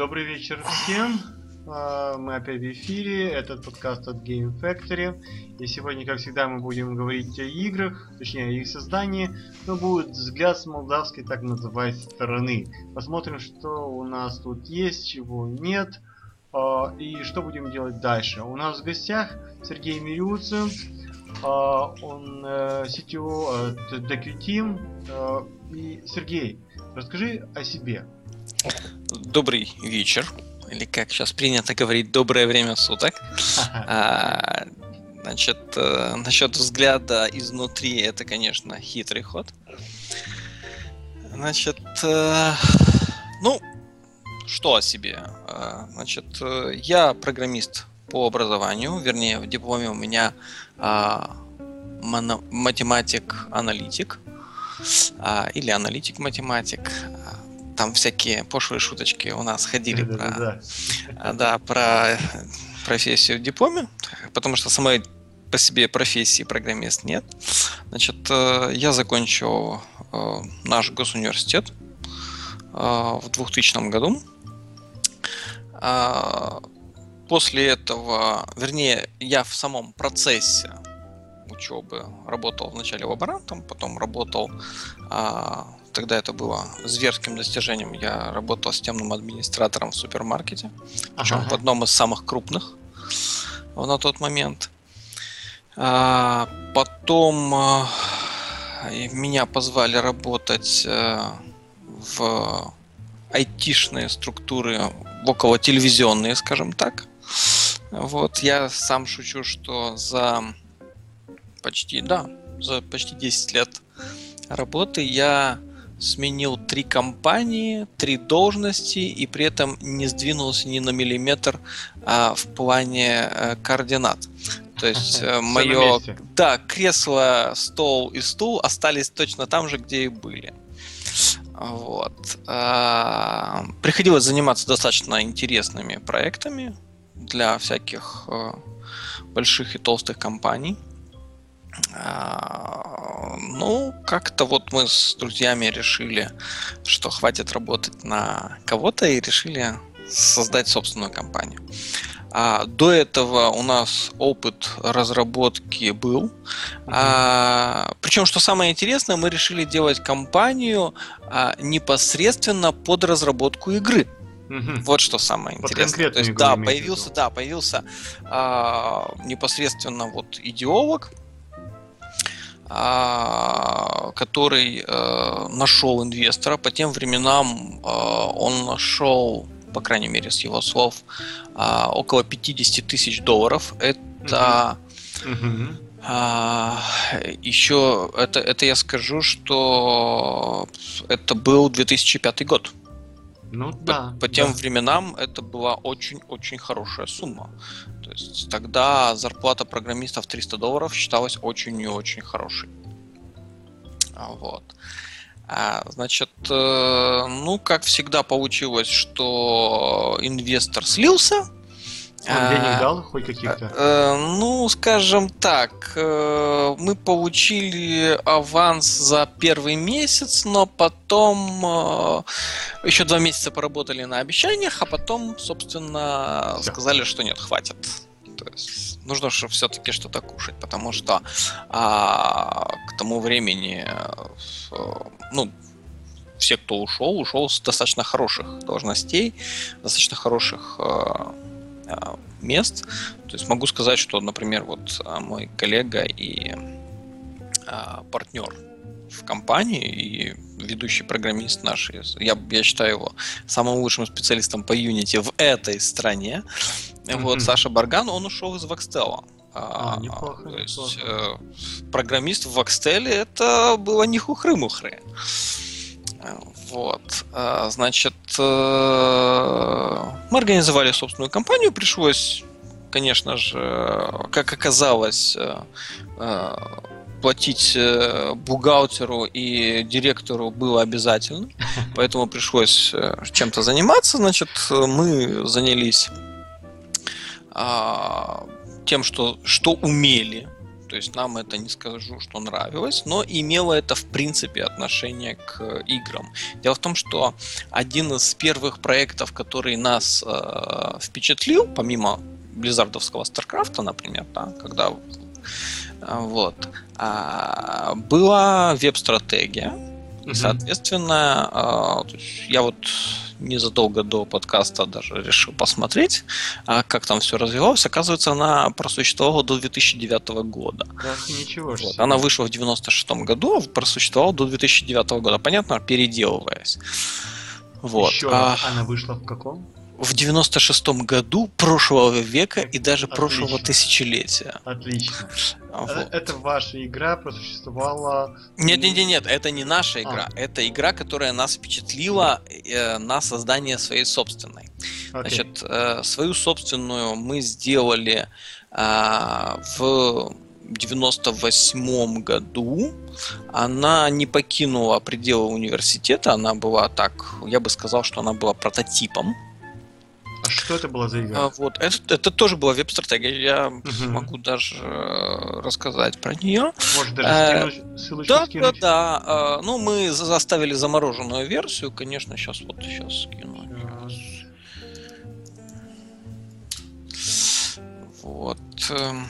Добрый вечер всем. А, мы опять в эфире. Этот подкаст от Game Factory. И сегодня, как всегда, мы будем говорить о играх, точнее, о их создании. Но будет взгляд с молдавской так называемой стороны. Посмотрим, что у нас тут есть, чего нет. А, и что будем делать дальше. У нас в гостях Сергей Мирюцин. А, он э, CTO от DQ Team. И Сергей, расскажи о себе. Добрый вечер, или как сейчас принято говорить, доброе время суток. А, значит, э, насчет взгляда изнутри, это, конечно, хитрый ход. Значит, э, ну, что о себе? Э, значит, я программист по образованию, вернее, в дипломе у меня а, математик-аналитик а, или аналитик-математик там всякие пошлые шуточки у нас ходили про, да, да. про профессию в дипломе, потому что самой по себе профессии программист нет. Значит, э, я закончил э, наш госуниверситет э, в 2000 году. После этого, вернее, я в самом процессе учебы работал вначале лаборантом, потом работал тогда это было зверским достижением. Я работал системным администратором в супермаркете, причем ага. в одном из самых крупных на тот момент. А, потом а, меня позвали работать а, в айтишные структуры, около телевизионные, скажем так. Вот, я сам шучу, что за почти, да, за почти 10 лет работы я сменил три компании, три должности и при этом не сдвинулся ни на миллиметр а, в плане а, координат. То есть э, мое да, кресло, стол и стул остались точно там же, где и были. Вот. А, приходилось заниматься достаточно интересными проектами для всяких а, больших и толстых компаний. А, ну, как-то вот мы с друзьями решили, что хватит работать на кого-то и решили создать собственную компанию. А до этого у нас опыт разработки был. Mm-hmm. А, причем, что самое интересное, мы решили делать компанию а, непосредственно под разработку игры. Угу. Вот что самое под интересное. То есть, да, появился, да, появился а, непосредственно вот идеолог, который э, нашел инвестора. По тем временам э, он нашел, по крайней мере, с его слов, а, около 50 тысяч долларов. Это mm еще это, это я скажу, что это был 2005 год. Ну да. По, по тем да. временам это была очень-очень хорошая сумма. То есть тогда зарплата программистов 300 долларов считалась очень и очень хорошей. А, вот. А, значит, э, ну, как всегда получилось, что инвестор слился, он денег а, дал хоть каких-то? Э, ну, скажем так, э, мы получили аванс за первый месяц, но потом э, еще два месяца поработали на обещаниях, а потом, собственно, Все. сказали, что нет, хватит. То есть нужно же все-таки что-то кушать, потому что а, к тому времени, ну, все, кто ушел, ушел с достаточно хороших должностей, достаточно хороших а, мест. То есть могу сказать, что, например, вот а, мой коллега и а, партнер в компании и ведущий программист наш, я, я считаю его самым лучшим специалистом по Unity в этой стране. Mm-hmm. Вот Саша Барган, он ушел из Voxtel. А, неплохо, то есть э, программист в Voxtel это было не хухры-мухры. Вот. А, значит, э, мы организовали собственную компанию, пришлось, конечно же, как оказалось, э, э, платить бухгалтеру и директору было обязательно, поэтому пришлось чем-то заниматься. Значит, мы занялись а, тем, что, что умели То есть нам это не скажу, что нравилось, но имело это в принципе отношение к играм. Дело в том, что один из первых проектов, который нас э, впечатлил, помимо Близзардовского Старкрафта, например, да, когда э, вот, э, была веб-стратегия. Mm-hmm. Соответственно, э, я вот незадолго до подкаста даже решил посмотреть, а как там все развивалось. Оказывается, она просуществовала до 2009 года. Да, ничего вот. Она вышла в 96 году, а просуществовала до 2009 года. Понятно, переделываясь. Вот. Еще а... она вышла в каком? В 96-м году прошлого века и даже Отлично. прошлого тысячелетия. Отлично. Вот. Э, это ваша игра просуществовала... Нет, нет, нет, нет, это не наша игра. А. Это игра, которая нас впечатлила э, на создание своей собственной. Okay. Значит, э, свою собственную мы сделали э, в 98 году. Она не покинула пределы университета, она была так, я бы сказал, что она была прототипом а что это была за игра? А, вот, это, это тоже была веб-стратегия. Я угу. могу даже э, рассказать про нее. Может даже э, скинуть, ссылочку да, скинуть? Да, да. Э, ну, мы заставили замороженную версию, конечно, сейчас вот сейчас скину. Вот. Эм,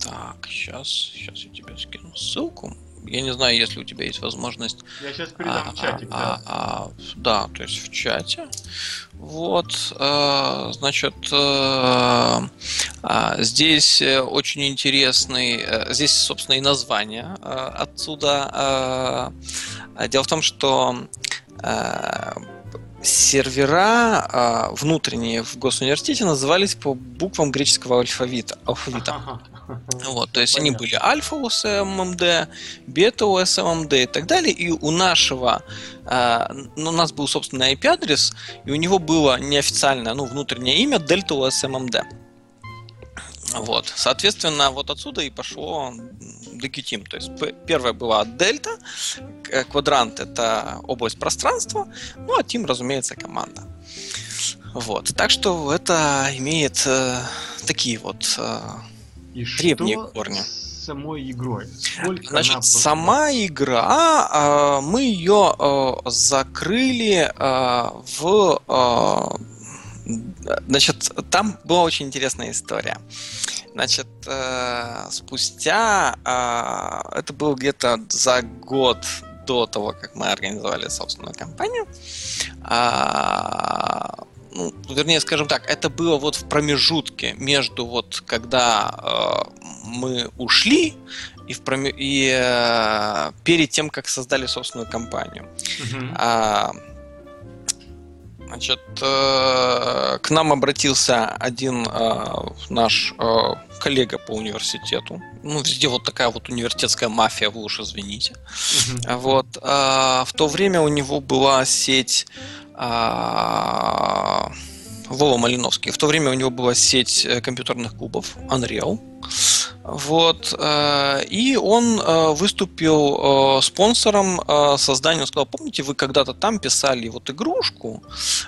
так, сейчас, сейчас я тебе скину ссылку. Я не знаю, если у тебя есть возможность. Я сейчас передам а, в чатик, а, да. А, да, то есть в чате. Вот, э, значит, э, э, здесь очень интересный, э, здесь, собственно, и название э, отсюда. Э, дело в том, что э, сервера э, внутренние в госуниверситете назывались по буквам греческого алфавита. алфавита. Вот, то есть Понятно. они были альфа УСММД, бета УСММД и так далее. И у нашего, э, ну, у нас был собственный IP-адрес, и у него было неофициальное, ну, внутреннее имя дельта УСММД. Вот, соответственно, вот отсюда и пошло Декитим. То есть первая была дельта, квадрант это область пространства, ну а тим, разумеется, команда. Вот, так что это имеет э, такие вот э, и древние что корни. С самой игрой. Сколько Значит, она... сама игра, э, мы ее э, закрыли э, в э, Значит, там была очень интересная история. Значит, спустя, это было где-то за год до того, как мы организовали собственную компанию, э, ну, вернее, скажем так, это было вот в промежутке между вот когда э, мы ушли и, в проме... и э, перед тем, как создали собственную компанию. Uh-huh. А, Значит, э, к нам обратился один э, наш э, коллега по университету. Ну, везде вот такая вот университетская мафия, вы уж извините. Uh-huh. Вот. В то время у него была сеть Вова Малиновский. В то время у него была сеть компьютерных клубов Unreal. Вот. Э, и он э, выступил э, спонсором создания. Он сказал, помните, вы когда-то там писали вот игрушку,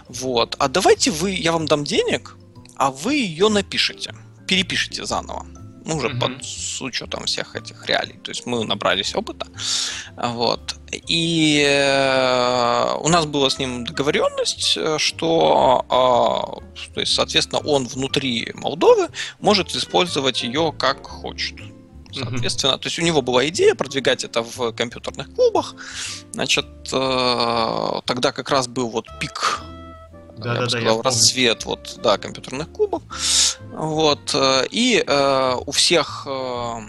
вот, а давайте вы, я вам дам денег, а вы ее напишите, перепишите заново ну, уже mm-hmm. под, с учетом всех этих реалий. То есть мы набрались опыта. Вот. И э, у нас была с ним договоренность, э, что, э, то есть, соответственно, он внутри Молдовы может использовать ее как хочет. Соответственно, mm-hmm. то есть у него была идея продвигать это в компьютерных клубах. Значит, э, тогда как раз был вот пик да, я да, бы сказал, я расцвет вот, да, компьютерных клубов. Вот. Э, и э, у всех э,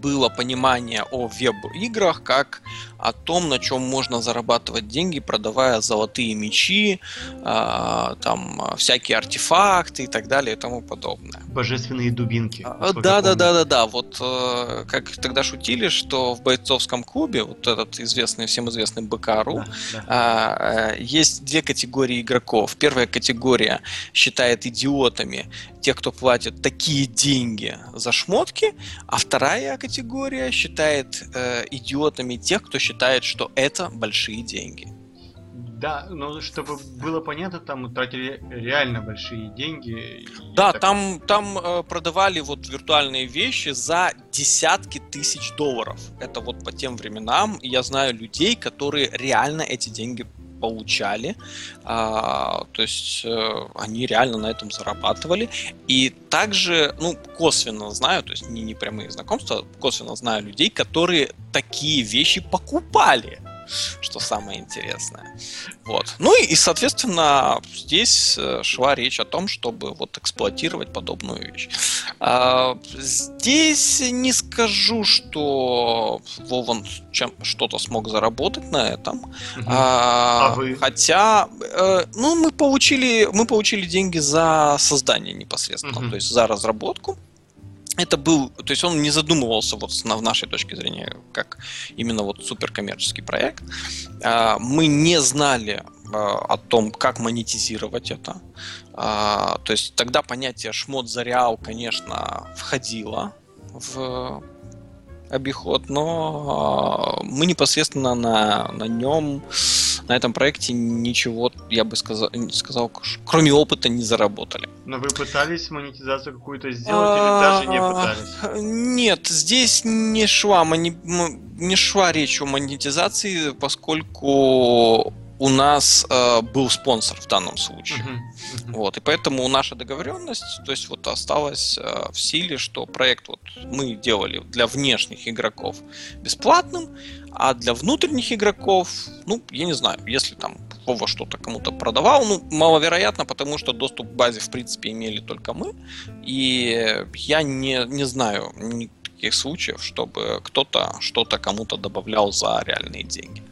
было понимание о веб-играх как о том, на чем можно зарабатывать деньги, продавая золотые мечи, э, там всякие артефакты и так далее и тому подобное. Bожественные дубинки. А, да, да, да, да, да. Вот э, как тогда шутили, что в бойцовском клубе, вот этот известный, всем известный БКРУ, да, да. Э, есть две категории игроков. Первая категория считает идиотами тех, кто платит такие деньги за шмотки, а вторая категория считает э, идиотами тех, кто считает, что это большие деньги. Да, но чтобы было понятно, там тратили реально большие деньги. Да, так... там, там э, продавали вот виртуальные вещи за десятки тысяч долларов. Это вот по тем временам. И я знаю людей, которые реально эти деньги получали, а, то есть э, они реально на этом зарабатывали. И также, ну, косвенно знаю, то есть не, не прямые знакомства, косвенно знаю людей, которые такие вещи покупали что самое интересное. Вот. Ну и, соответственно, здесь э, шла речь о том, чтобы вот эксплуатировать подобную вещь. А, здесь не скажу, что Вован чем что-то смог заработать на этом. Угу. А, а вы? Хотя, э, ну, мы получили, мы получили деньги за создание непосредственно, угу. то есть за разработку это был, то есть он не задумывался вот на, в нашей точке зрения как именно вот суперкоммерческий проект. А, мы не знали а, о том, как монетизировать это. А, то есть тогда понятие шмот за реал, конечно, входило в обиход, но мы непосредственно на, на нем на этом проекте ничего, я бы сказал, сказал, кроме опыта не заработали. Но вы пытались монетизацию какую-то сделать или даже не пытались? Нет, здесь не шла, не шла речь о монетизации, поскольку у нас э, был спонсор в данном случае. Uh-huh. Uh-huh. Вот, и поэтому наша договоренность, то есть вот осталась э, в силе, что проект вот мы делали для внешних игроков бесплатным, а для внутренних игроков, ну, я не знаю, если там Вова что-то кому-то продавал, ну, маловероятно, потому что доступ к базе, в принципе, имели только мы, и я не, не знаю никаких случаев, чтобы кто-то что-то кому-то добавлял за реальные деньги.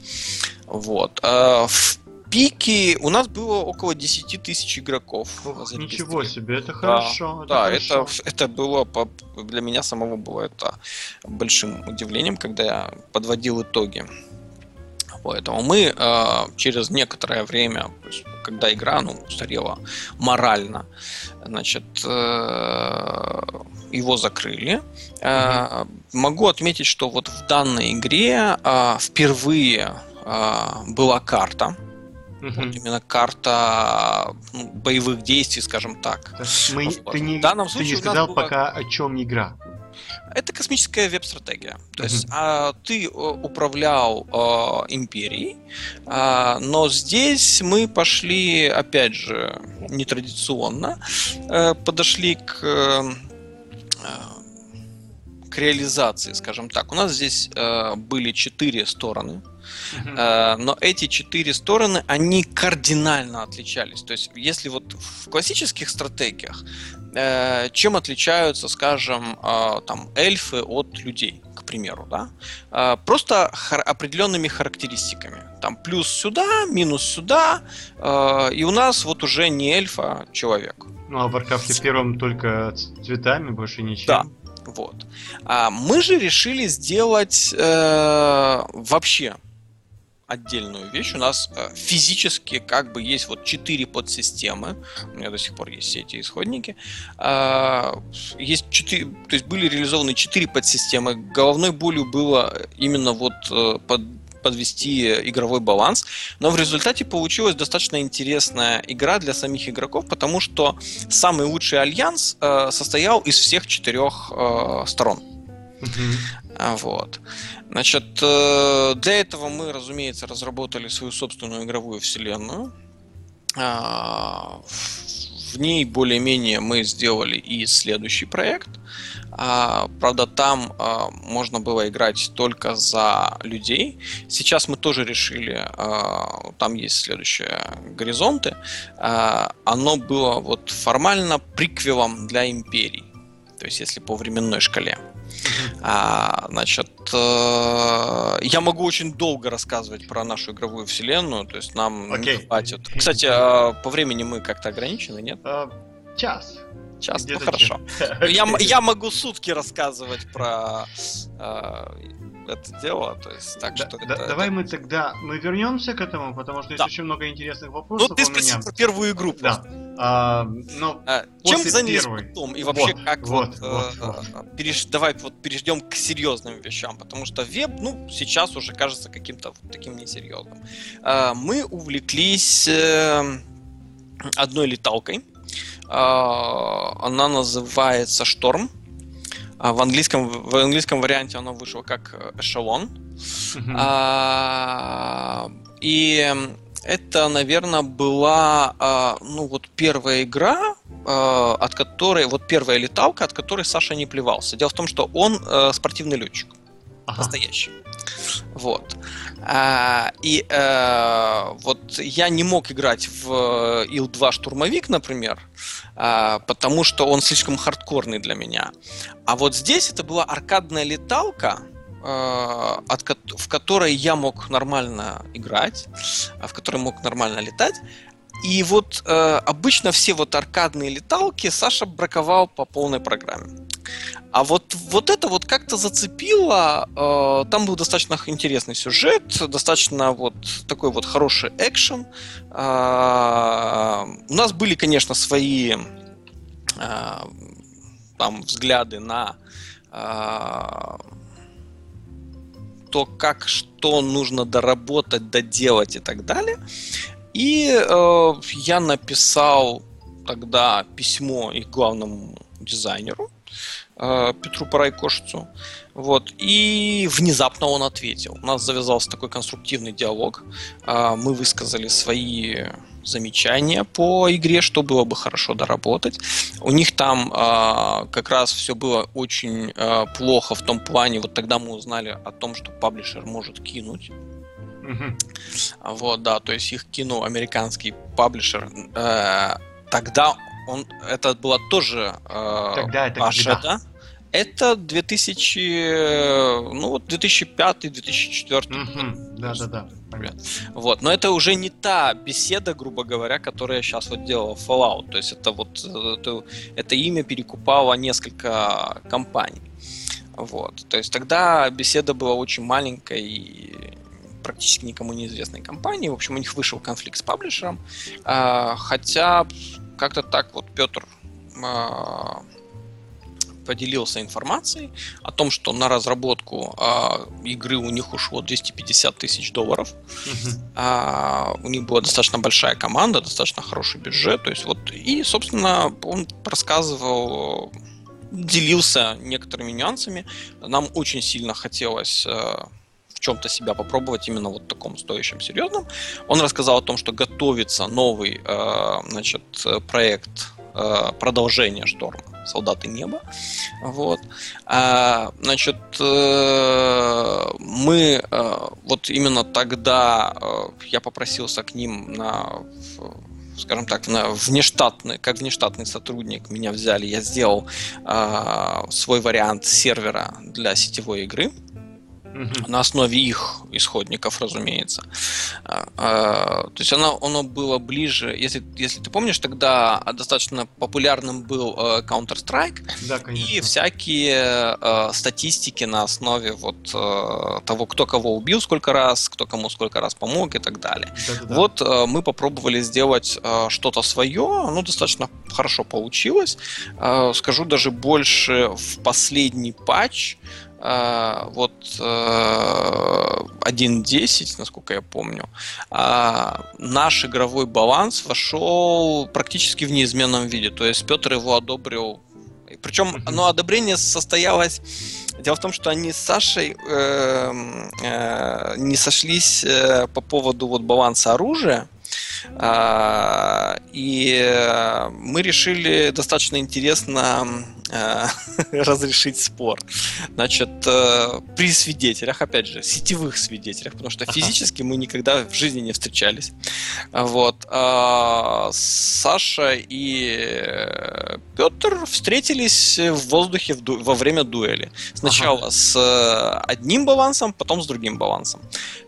Вот. А в пике у нас было около 10 тысяч игроков. Ох, ничего себе, это хорошо. Да, это, да хорошо. это, это было для меня самого было это большим удивлением, когда я подводил итоги. Поэтому мы э, через некоторое время, когда игра ну, устарела морально, значит, э, его закрыли. Э, могу отметить, что вот в данной игре э, впервые была карта. Угу. Вот именно карта ну, боевых действий, скажем так. Мы, вот. Ты не, в данном случае ты не сказал была... пока о чем игра. Это космическая веб-стратегия. То есть а, ты э, управлял а, империей, а, но здесь мы пошли, опять же, нетрадиционно, а, подошли к а, к реализации, скажем так. У нас здесь э, были четыре стороны. Но эти четыре стороны, они кардинально отличались. То есть, если вот в классических стратегиях, э, чем отличаются, скажем, э, там эльфы от людей, к примеру, да? Просто хар- определенными характеристиками. Там плюс сюда, минус сюда, и у нас вот уже не эльф, а человек. Ну а в Warcraft первом только цветами, больше ничем. Да, вот. А мы же решили сделать э, вообще отдельную вещь. У нас э, физически как бы есть вот четыре подсистемы. У меня до сих пор есть все эти исходники. Э, есть четыре, то есть были реализованы четыре подсистемы. Головной болью было именно вот э, под подвести игровой баланс, но в результате получилась достаточно интересная игра для самих игроков, потому что самый лучший альянс э, состоял из всех четырех э, сторон. Mm-hmm. Вот. Значит, э, для этого мы, разумеется, разработали свою собственную игровую вселенную. А, в ней более-менее мы сделали и следующий проект. А, правда, там а, можно было играть только за людей. Сейчас мы тоже решили, там есть следующие горизонты. Оно было вот формально приквелом для империй. То есть, если по временной шкале. А, значит, э, я могу очень долго рассказывать про нашу игровую вселенную, то есть нам okay. не хватит. Кстати, э, по времени мы как-то ограничены, нет? Uh, час. Час, ну хорошо. я, я могу сутки рассказывать про э, это дело, то есть так да, что. Да, это, давай это... мы тогда мы вернемся к этому, потому что да. есть очень много интересных вопросов. Ну ты спросил про первую игру. Да. А, но А, чем занялись первой. потом? И вообще, Вот, как вот, вот, э, вот, вот. э, переш- давай вот перейдем к серьезным вещам, потому что веб, ну, сейчас уже кажется каким-то вот таким несерьезным. А, Мы увлеклись э, одной леталкой. А, Она называется Шторм. А В английском, в английском варианте она вышла как э, эшелон. А, И это, наверное, была а, ну вот первая игра, а, от которой вот первая леталка, от которой Саша не плевался. Дело в том, что он э, спортивный летчик, Ага. настоящий. Вот. А, и э, вот я не мог играть в э, Ил-2 штурмовик, например, а, потому что он слишком хардкорный для меня. А вот здесь это была аркадная леталка, э, от, в которой я мог нормально играть, а, в которой мог нормально летать. И вот э, обычно все вот аркадные леталки Саша браковал по полной программе. А вот, вот это вот как-то зацепило. э, там был достаточно интересный сюжет, достаточно вот такой вот хороший экшен. Э, у нас были, конечно, свои э, там взгляды на э, то, как что нужно доработать, доделать и так далее. И э, я написал тогда письмо их главному дизайнеру Петру Парайкошицу. Вот. И внезапно он ответил. У нас завязался такой конструктивный диалог. Э, мы высказали свои замечания по игре, что было бы хорошо доработать. У них там э, как раз все было очень э, плохо в том плане, вот тогда мы узнали о том, что паблишер может кинуть. Вот, да, то есть их кинул американский паблишер. Э, тогда он, это была тоже э, Тогда это Паша, когда? да? Это 2000, э, ну вот 2005-2004 Мгм. Да-да-да. понятно. вот, но это уже не та беседа, грубо говоря, которая сейчас вот делала Fallout. То есть это вот э, это, это имя перекупало несколько компаний. Вот. То есть тогда беседа была очень маленькой и практически никому неизвестной компании. В общем, у них вышел конфликт с паблишером. А, хотя как-то так вот Петр а, поделился информацией о том, что на разработку а, игры у них ушло 250 тысяч долларов. А, у них была достаточно большая команда, достаточно хороший бюджет. То есть вот, и, собственно, он рассказывал, делился некоторыми нюансами. Нам очень сильно хотелось в чем-то себя попробовать именно вот таком стоящем, серьезном. Он рассказал о том, что готовится новый э, значит, проект э, продолжения шторма солдаты неба. Вот. А, значит, э, мы вот именно тогда я попросился к ним на скажем так, на внештатный, как внештатный сотрудник меня взяли, я сделал э, свой вариант сервера для сетевой игры На основе их исходников, разумеется. А, а, То есть оно, оно было ближе, если, если ты помнишь, тогда достаточно популярным был э, Counter-Strike, Да, и всякие э, статистики на основе вот э, того, кто кого убил сколько раз, кто кому сколько раз помог и так далее. Да-да-да. Вот мы попробовали сделать что-то свое, оно достаточно хорошо получилось. Скажу даже больше, в последний патч, э, вот э, 1.10, насколько я помню, э, наш игровой баланс вошел практически в неизменном виде. То есть Петр его одобрил. Причем оно одобрение состоялось Дело в том, что они с Сашей эм, э, не сошлись э, по поводу вот баланса оружия. А, И э, мы решили достаточно интересно э, разрешить спор. Значит, э, при свидетелях, опять же, сетевых свидетелях, потому что Ага. физически мы никогда в жизни не встречались. Вот. а, Саша и Петр встретились в воздухе во время дуэли. Сначала с э, одним балансом, потом с другим балансом.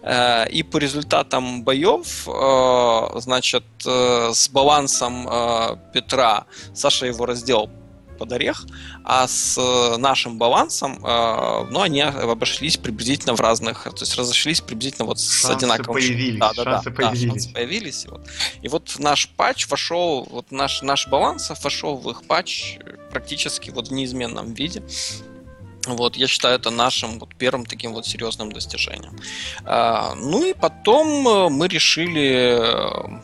Э, И по результатам боев, э, значит, э, с балансом э, Петра Саша его разделал под орех, а с нашим балансом, ну, они обошлись приблизительно в разных, то есть разошлись приблизительно вот с шансы одинаковым... Появились, да, да, шансы да, появились. Да, шансы появились. И вот, и вот наш патч вошел, вот наш, наш баланс вошел в их патч практически вот в неизменном виде. Вот, я считаю это нашим вот первым таким вот серьезным достижением. А, ну и потом э, мы решили э,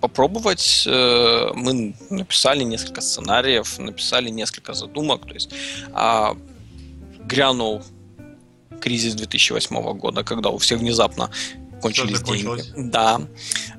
попробовать. Э, мы написали несколько сценариев, написали несколько задумок. То есть а, грянул кризис 2008 года, когда у всех внезапно кончились деньги. Да.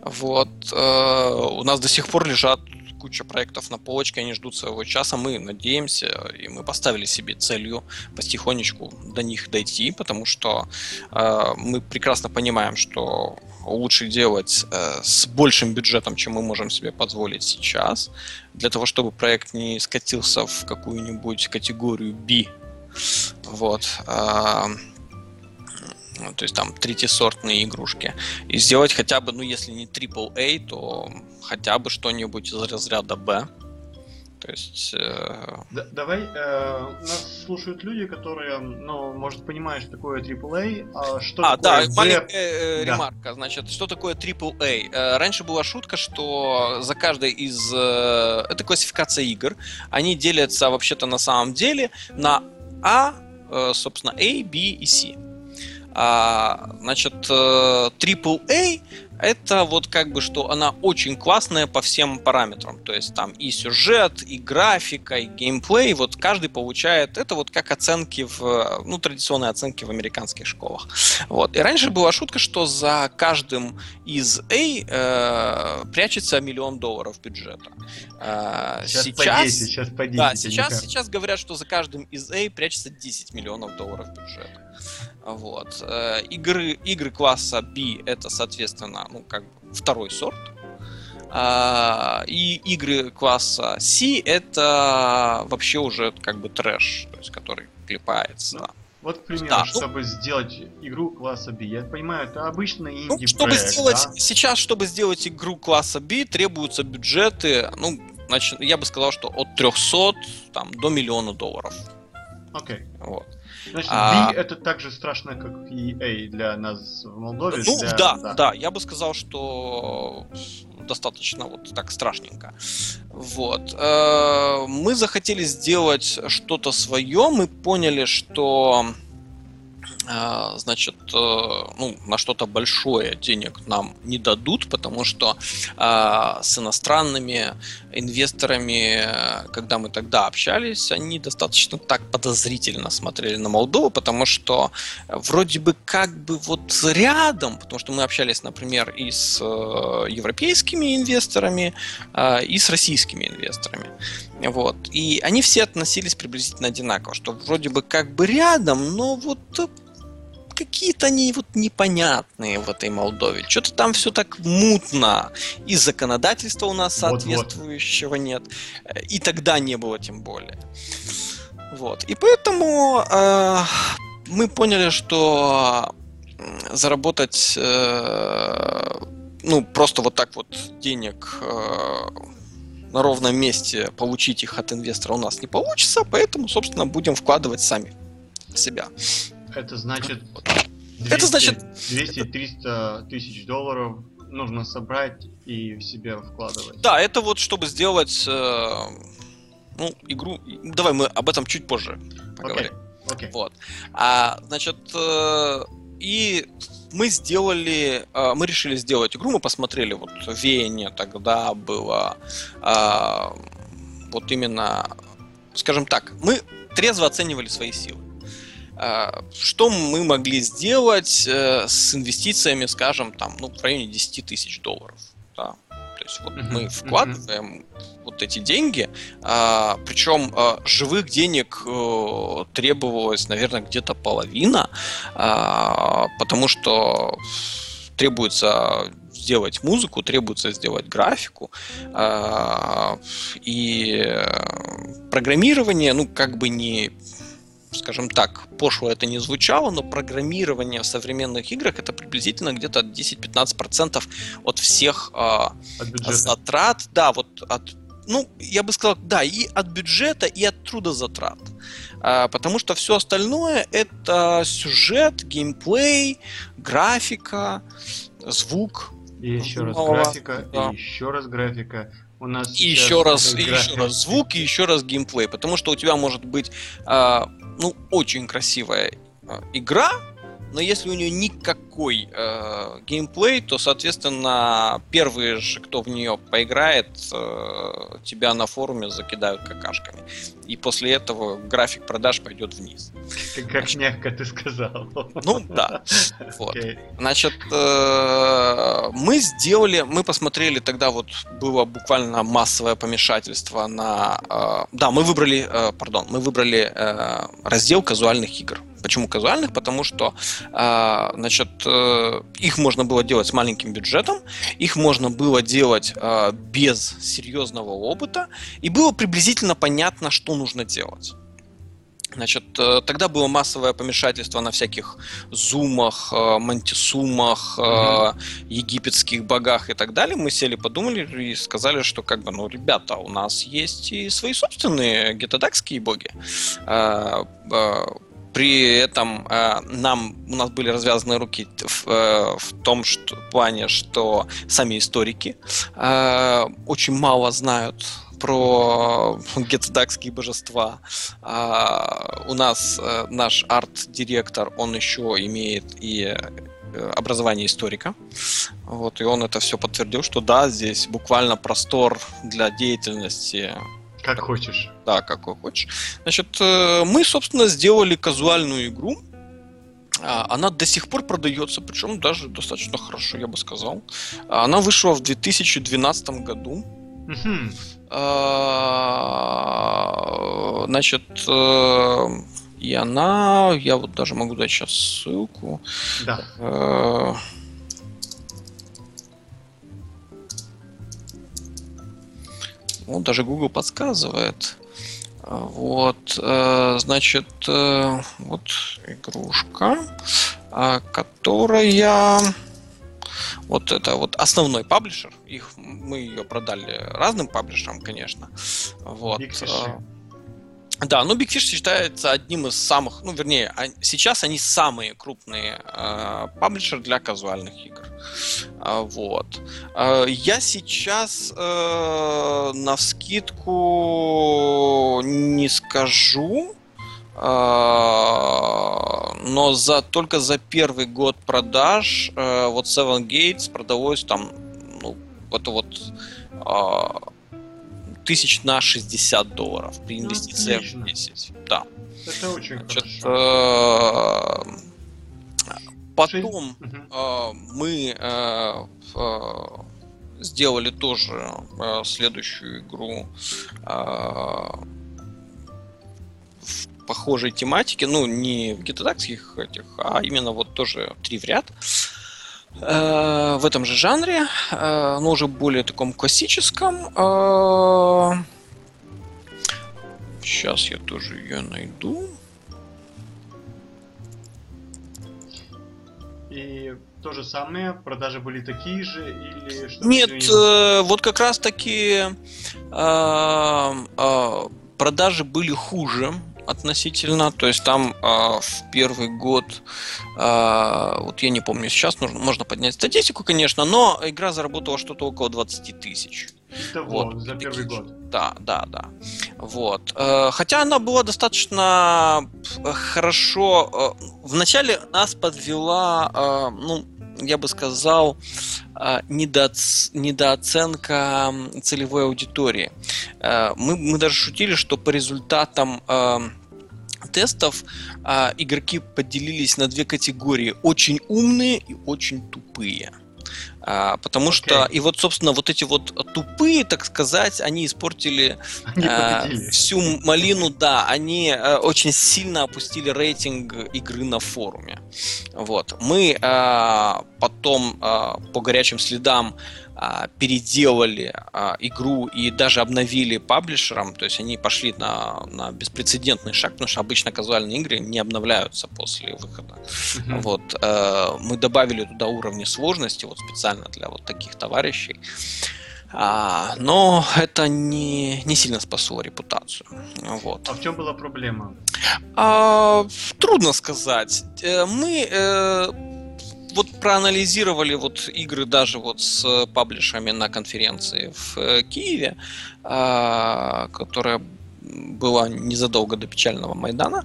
Вот. У нас до сих пор лежат куча проектов на полочке, они ждут своего часа. Мы надеемся, и мы поставили себе целью потихонечку до них дойти, потому что э, мы прекрасно понимаем, что лучше делать э, с большим бюджетом, чем мы можем себе позволить сейчас, для того, чтобы проект не скатился в какую-нибудь категорию B. Вот. Э, то есть там третьесортные игрушки, и сделать хотя бы, ну если не AAA, то хотя бы что-нибудь из разряда B. То есть... Э... Да, давай, э, нас слушают люди, которые, ну, может, понимают, что такое AAA, а что а, такое да, B... маленькая э, да. ремарка. Значит, что такое AAA? Э, раньше была шутка, что за каждой из... Э, это классификация игр. Они делятся, вообще-то, на самом деле на А, э, собственно, A, B и C. А, значит, AAA э, это вот как бы, что она очень классная по всем параметрам. То есть там и сюжет, и графика, и геймплей. Вот каждый получает, это вот как оценки в, ну, традиционные оценки в американских школах. Вот. И раньше была шутка, что за каждым из A э, прячется миллион долларов бюджета. Э, сейчас, сейчас, по 10, сейчас по 10. Да, сейчас, сейчас говорят, что за каждым из A прячется 10 миллионов долларов бюджета. Вот. Э, игры, игры класса B это, соответственно, ну, как бы второй сорт. А, и игры класса C это вообще уже как бы трэш, то есть который клепается. Ну, вот, к примеру, да, ну чтобы ну, сделать игру класса B, я понимаю, это обычный инди ну, чтобы сделать, да? Сейчас, чтобы сделать игру класса B, требуются бюджеты, ну, значит, я бы сказал, что от 300 там, до миллиона долларов. Окей. Okay. Вот. Значит, а... B это так же страшно, как и A для нас в Молдове. Ну, для... да, да, да, я бы сказал, что достаточно вот так страшненько. Вот. Э, мы захотели сделать что-то свое, мы поняли, что значит, э, ну, на что-то большое денег нам не дадут, потому что а, с иностранными инвесторами, когда мы тогда общались, они достаточно так подозрительно смотрели на Молдову, потому что вроде бы как бы вот рядом, потому что мы общались, например, и с э, европейскими инвесторами, а, и с российскими инвесторами. Вот. И они все относились приблизительно одинаково, что вроде бы как бы рядом, но вот какие-то они вот непонятные в этой Молдове. Что-то там все так мутно. И законодательства у нас соответствующего вот, вот. нет. И тогда не было тем более. Вот. И поэтому э, мы поняли, что заработать э, ну просто вот так вот денег э, на ровном месте получить их от инвестора у нас не получится, поэтому, собственно, будем вкладывать сами себя. Это значит 200, это значит 200-300 тысяч долларов нужно собрать и в себя вкладывать. Да, это вот чтобы сделать э, ну, игру. Давай мы об этом чуть позже поговорим. Okay. Okay. Вот. А, значит, э, и мы сделали, э, мы решили сделать игру, мы посмотрели, вот веяние тогда было э, вот именно, скажем так, мы трезво оценивали свои силы. А, что мы могли сделать э, с инвестициями, скажем, там, ну, в районе 10 тысяч долларов? Да. То есть вот мы вкладываем вот эти деньги, а, причем а, живых денег а, требовалось, наверное, где-то половина, а, потому что требуется сделать музыку, требуется сделать графику. Э, и программирование, ну, как бы не скажем так, пошло это не звучало, но программирование в современных играх это приблизительно где-то 10-15% от всех э, от затрат, да, вот от ну, я бы сказал, да, и от бюджета, и от трудозатрат. А, потому что все остальное это сюжет, геймплей, графика, звук. И еще раз графика, да. и еще раз графика. У нас и еще раз, и еще раз звук, и еще раз геймплей. Потому что у тебя может быть а, ну, очень красивая а, игра, но если у нее никакой э, геймплей, то, соответственно, первые же, кто в нее поиграет, э, тебя на форуме закидают какашками. И после этого график продаж пойдет вниз. Как, как мягко ты сказал. Ну да. Вот. Значит, э, мы сделали, мы посмотрели тогда вот было буквально массовое помешательство на, э, да, мы выбрали, э, пардон, мы выбрали э, раздел казуальных игр. Почему казуальных? Потому что э, значит, э, их можно было делать с маленьким бюджетом, их можно было делать э, без серьезного опыта, и было приблизительно понятно, что нужно делать. Значит, э, тогда было массовое помешательство на всяких зумах, э, мантисумах, mm-hmm. египетских богах и так далее. Мы сели, подумали и сказали, что как бы, ну, ребята, у нас есть и свои собственные гетодакские боги при этом э, нам у нас были развязаны руки в, э, в том что, плане, что сами историки э, очень мало знают про гетдакские божества. А, у нас э, наш арт-директор, он еще имеет и э, образование историка. Вот, и он это все подтвердил, что да, здесь буквально простор для деятельности как хочешь. Да, как хочешь. Значит, э, мы, собственно, сделали казуальную игру. А, она до сих пор продается, причем даже достаточно хорошо, я бы сказал. Она вышла в 2012 году. А, значит, э, и она, я вот даже могу дать сейчас ссылку. Да. Ну, даже Google подсказывает. Вот, э, значит, э, вот игрушка, э, которая вот это вот основной паблишер. Их мы ее продали разным паблишерам, конечно. Вот. Да, ну Big Fish считается одним из самых, ну вернее, сейчас они самые крупные э, паблишеры для казуальных игр. Э, вот. Я сейчас э, на вскидку не скажу, э, но за только за первый год продаж э, вот Seven Gates продалось там, ну, это вот э, тысяч на 60 долларов при ну, инвестициях ну, в 10. Да. Это очень Значит, хорошо. Э, потом э, мы э, сделали тоже следующую игру в похожей тематике, ну, не в гитодакских этих, а именно вот тоже три в ряд. Э, в этом же жанре, э, но уже более таком классическом. Э, сейчас я тоже ее найду. И то же самое, продажи были такие же или что? Нет, э, вот как раз таки э, э, продажи были хуже относительно. То есть там э, в первый год, э, вот я не помню сейчас, нужно, можно поднять статистику, конечно, но игра заработала что-то около 20 тысяч. Итого, вот, за первый год. Да, да, да. Вот. Э, хотя она была достаточно хорошо. Э, вначале нас подвела, э, ну, я бы сказал, недооц... недооценка целевой аудитории. Мы, мы даже шутили, что по результатам тестов игроки поделились на две категории. Очень умные и очень тупые. А, потому okay. что, и вот, собственно, вот эти вот тупые, так сказать, они испортили они а, всю малину, да, они а, очень сильно опустили рейтинг игры на форуме. Вот. Мы а, потом а, по горячим следам а, переделали а, игру и даже обновили паблишером, то есть они пошли на, на беспрецедентный шаг, потому что обычно казуальные игры не обновляются после выхода. Mm-hmm. Вот, э, мы добавили туда уровни сложности вот специально для вот таких товарищей. А, но это не, не сильно спасло репутацию. Вот. А в чем была проблема? А, трудно сказать. Э, мы э, вот проанализировали вот игры даже вот с паблишами на конференции в э, Киеве, э, которая была незадолго до печального Майдана.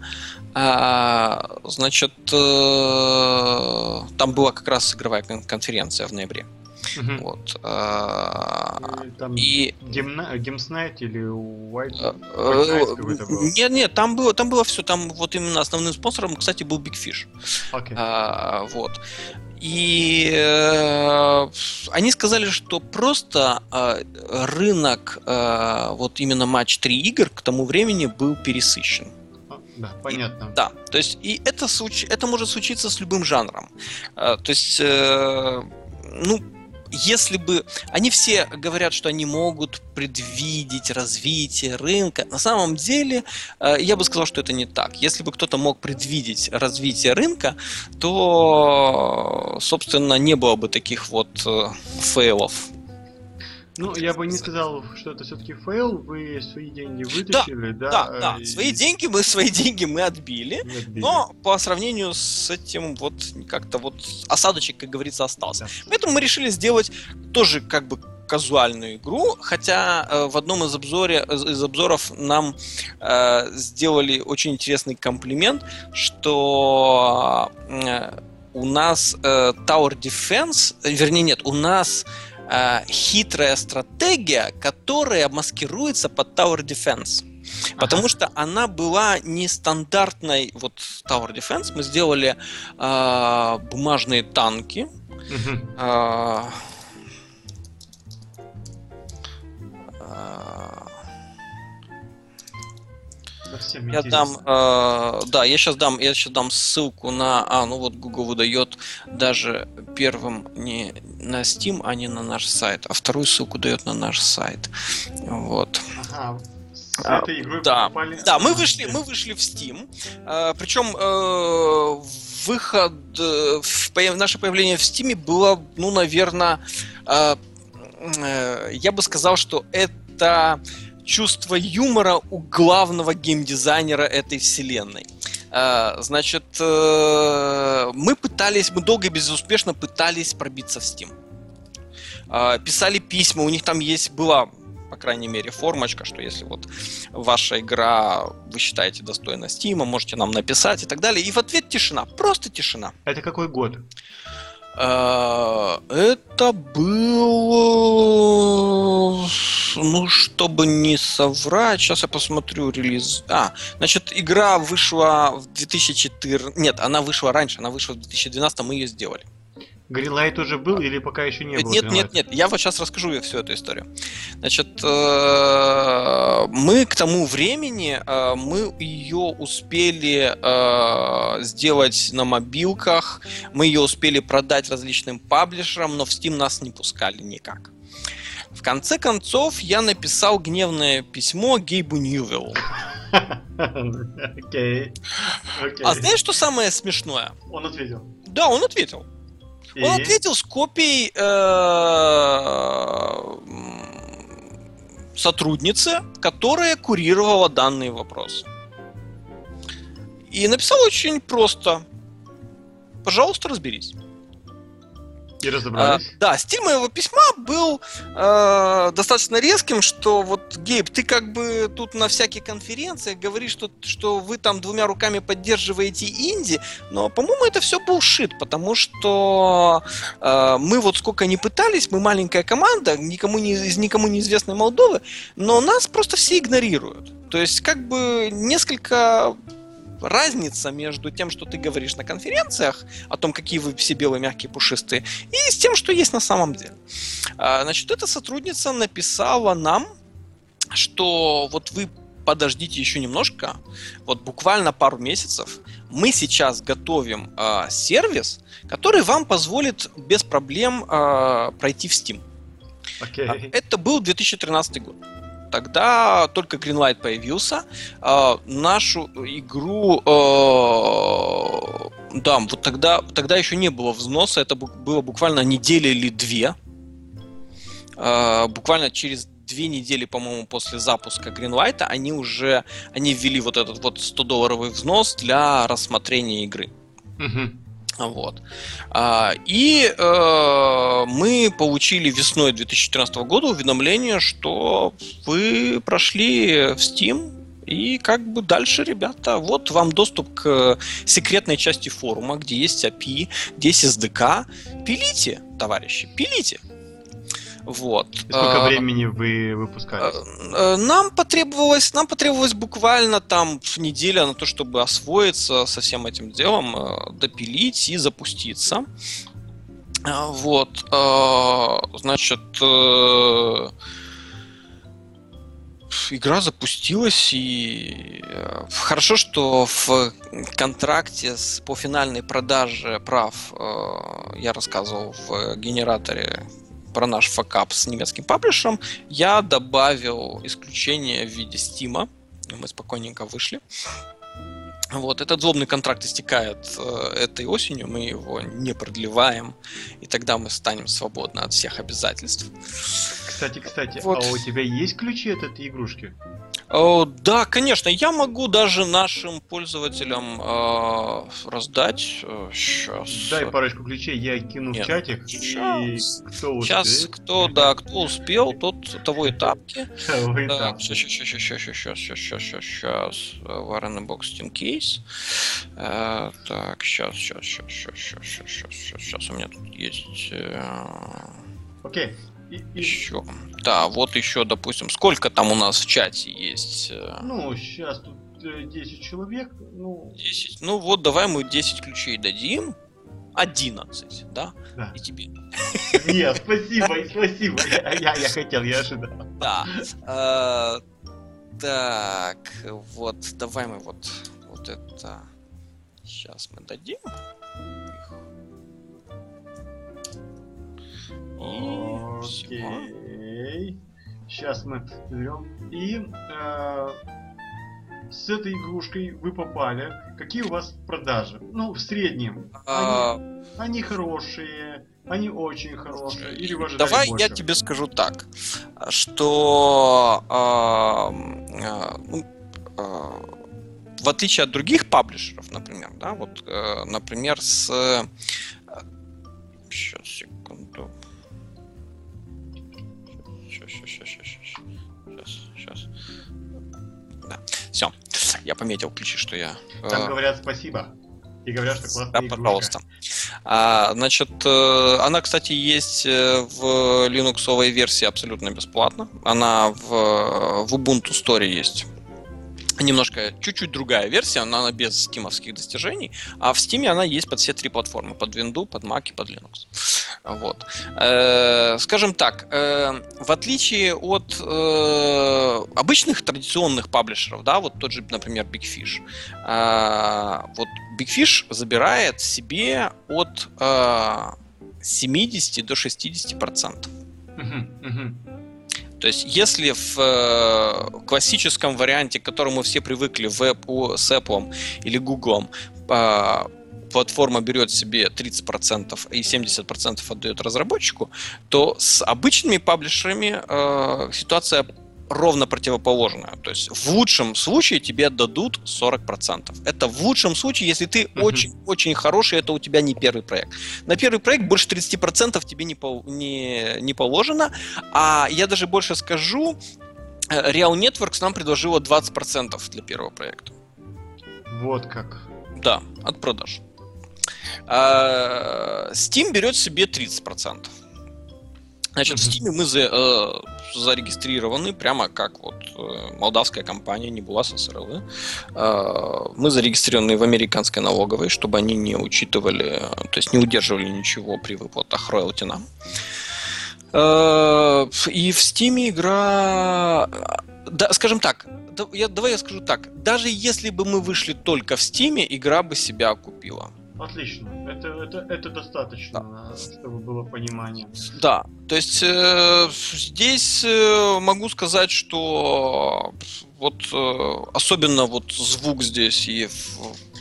А, значит, э, там была как раз игровая конференция в ноябре. Угу. Вот. А, там и Game Insight или White, White был? Нет, нет, там было, там было все, там вот именно основным спонсором, кстати, был Big Fish. Okay. А, вот. И э, они сказали, что просто э, рынок, э, вот именно матч 3 игр к тому времени был пересыщен. А, да, понятно. И, да, то есть и это, это может случиться с любым жанром. Э, то есть, э, ну, если бы... Они все говорят, что они могут предвидеть развитие рынка. На самом деле, э, я бы сказал, что это не так. Если бы кто-то мог предвидеть развитие рынка, то, собственно, не было бы таких вот э, фейлов ну, я бы не сказал, что это все-таки фейл. Вы свои деньги вытащили, да? Да, да. да. Свои деньги мы свои деньги мы отбили, отбили. Но по сравнению с этим вот как-то вот осадочек, как говорится, остался. Да. Поэтому мы решили сделать тоже как бы казуальную игру, хотя э, в одном из, обзоре, из обзоров нам э, сделали очень интересный комплимент, что э, у нас э, Tower Defense, вернее нет, у нас э, хитрая стратегия, которая маскируется под Tower Defense. Потому ага. что она была нестандартной. Вот Tower Defense мы сделали э, бумажные танки. Угу. Э, Совсем я дам, э, да, я сейчас дам, я сейчас дам ссылку на, а, ну вот Google выдает даже первым не на Steam, а не на наш сайт, а вторую ссылку дает на наш сайт, вот. Ага. А, да, да, мы вышли, мы вышли в Steam, э, причем э, выход, э, в, наше появление в Steam было, ну, наверное, э, э, я бы сказал, что это чувство юмора у главного геймдизайнера этой вселенной. А, значит, э, мы пытались, мы долго и безуспешно пытались пробиться в Steam. А, писали письма, у них там есть, была, по крайней мере, формочка, что если вот ваша игра вы считаете достойна Steam, можете нам написать и так далее. И в ответ тишина, просто тишина. Это какой год? А, это был... Ну, чтобы не соврать, сейчас я посмотрю релиз. А, значит, игра вышла в 2014... Нет, она вышла раньше, она вышла в 2012, мы ее сделали. Greenlight уже был или пока еще не был? Нет, Greenlight? нет, нет. Я вот сейчас расскажу всю эту историю. Значит, э, мы к тому времени э, мы ее успели э, сделать на мобилках, мы ее успели продать различным паблишерам, но в Steam нас не пускали никак. В конце концов, я написал гневное письмо Гейбу Ньювиллу. Окей. А знаешь, что самое смешное? Он ответил. Да, он ответил. И? Он ответил с копией э, сотрудницы, которая курировала данный вопрос. И написал очень просто. Пожалуйста, разберись. И разобрались. А, да, стиль моего письма был э, достаточно резким, что вот, Гейб, ты как бы тут на всяких конференциях говоришь, что, что вы там двумя руками поддерживаете инди, но, по-моему, это все булшит, потому что э, мы вот сколько не пытались, мы маленькая команда, никому не, из никому неизвестной Молдовы, но нас просто все игнорируют. То есть, как бы несколько разница между тем, что ты говоришь на конференциях, о том, какие вы все белые, мягкие, пушистые, и с тем, что есть на самом деле. А, значит, эта сотрудница написала нам, что вот вы подождите еще немножко, вот буквально пару месяцев, мы сейчас готовим э, сервис, который вам позволит без проблем э, пройти в Steam. Okay. Это был 2013 год. Тогда только Greenlight появился. Э, нашу игру, э, да, вот тогда, тогда еще не было взноса, это было буквально неделя или две. э, буквально через две недели, по-моему, после запуска Greenlight они уже они ввели вот этот вот 100-долларовый взнос для рассмотрения игры. Вот. А, и э, мы получили весной 2014 года уведомление, что вы прошли в Steam, и как бы дальше, ребята, вот вам доступ к секретной части форума, где есть API, где есть SDK. Пилите, товарищи, пилите. Вот. И сколько а, времени вы выпускали? Э, нам потребовалось, нам потребовалось буквально там неделя на то, чтобы освоиться со всем этим делом, э, допилить и запуститься. Вот, значит, игра запустилась, и хорошо, что в контракте с, по финальной продаже прав я рассказывал в генераторе про наш факап с немецким паблишером, я добавил исключение в виде стима. Мы спокойненько вышли. Вот, этот злобный контракт истекает э, этой осенью, мы его не продлеваем, и тогда мы станем свободны от всех обязательств. Кстати, кстати, вот. а у тебя есть ключи от этой игрушки? Да, конечно, я могу даже нашим пользователям э, раздать. Сейчас. Дай парочку ключей, я кину Нет, в чатик. Сейчас, и кто сейчас кто, да, кто успел, тот того и тапки. Того и так, сейчас, сейчас, сейчас, сейчас, сейчас, сейчас, сейчас, сейчас. Warren Box Steam Case. Э, так, сейчас, сейчас, сейчас, сейчас, сейчас, сейчас, сейчас, сейчас, у меня тут есть. Окей. И, Еще. Да, вот еще, допустим, сколько там у нас в чате есть? Э? Ну, сейчас тут 10 э, человек. Ну... 10. Ну вот, давай мы 10 ключей дадим. 11, да? Да. И тебе. Нет, спасибо, спасибо. Я, я хотел, я ожидал. Да. Э, так, вот, давай мы вот, вот это сейчас мы дадим. Окей. Сейчас мы берем. И э, с этой игрушкой вы попали. Какие у вас продажи? Ну, в среднем. А... Они, они хорошие, они очень хорошие. Или вы Давай больше? я тебе скажу так, что э, э, ну, э, в отличие от других паблишеров, например, да, вот, э, например, с сейчас секунду. Все, я пометил ключи, что я... Там э... говорят спасибо. И говорят, что классная Да, игрушка. пожалуйста. А, значит, э, она, кстати, есть э, в линуксовой версии абсолютно бесплатно. Она в, в Ubuntu Store есть немножко чуть-чуть другая версия, она, она без стимовских достижений, а в Steam она есть под все три платформы, под Windows, под Mac и под Linux. Вот. Э, скажем так, э, в отличие от э, обычных традиционных паблишеров, да, вот тот же, например, Big Fish, э, вот Big Fish забирает себе от э, 70 до 60 процентов. Uh-huh, uh-huh. То есть, если в э, классическом варианте, к которому все привыкли, в с Apple или Google, э, платформа берет себе 30% и 70% отдает разработчику, то с обычными паблишерами э, ситуация ровно противоположное. То есть в лучшем случае тебе отдадут 40%. Это в лучшем случае, если ты очень-очень uh-huh. хороший, это у тебя не первый проект. На первый проект больше 30% тебе не, по, не, не положено. А я даже больше скажу, э, Real Networks нам предложила 20% для первого проекта. Вот как. Да, от продаж. А, Steam берет себе 30%. Значит, в Steam мы за, э, зарегистрированы прямо как вот э, молдавская компания, не была ССРЛ. Э, мы зарегистрированы в американской налоговой, чтобы они не учитывали, то есть не удерживали ничего при выплатах роялти нам. Э, и в Steam игра... Да, скажем так, да, я, давай я скажу так. Даже если бы мы вышли только в Steam, игра бы себя окупила. Отлично. Это, это, это достаточно, да. чтобы было понимание. Да. То есть э, здесь э, могу сказать, что вот э, особенно вот звук здесь и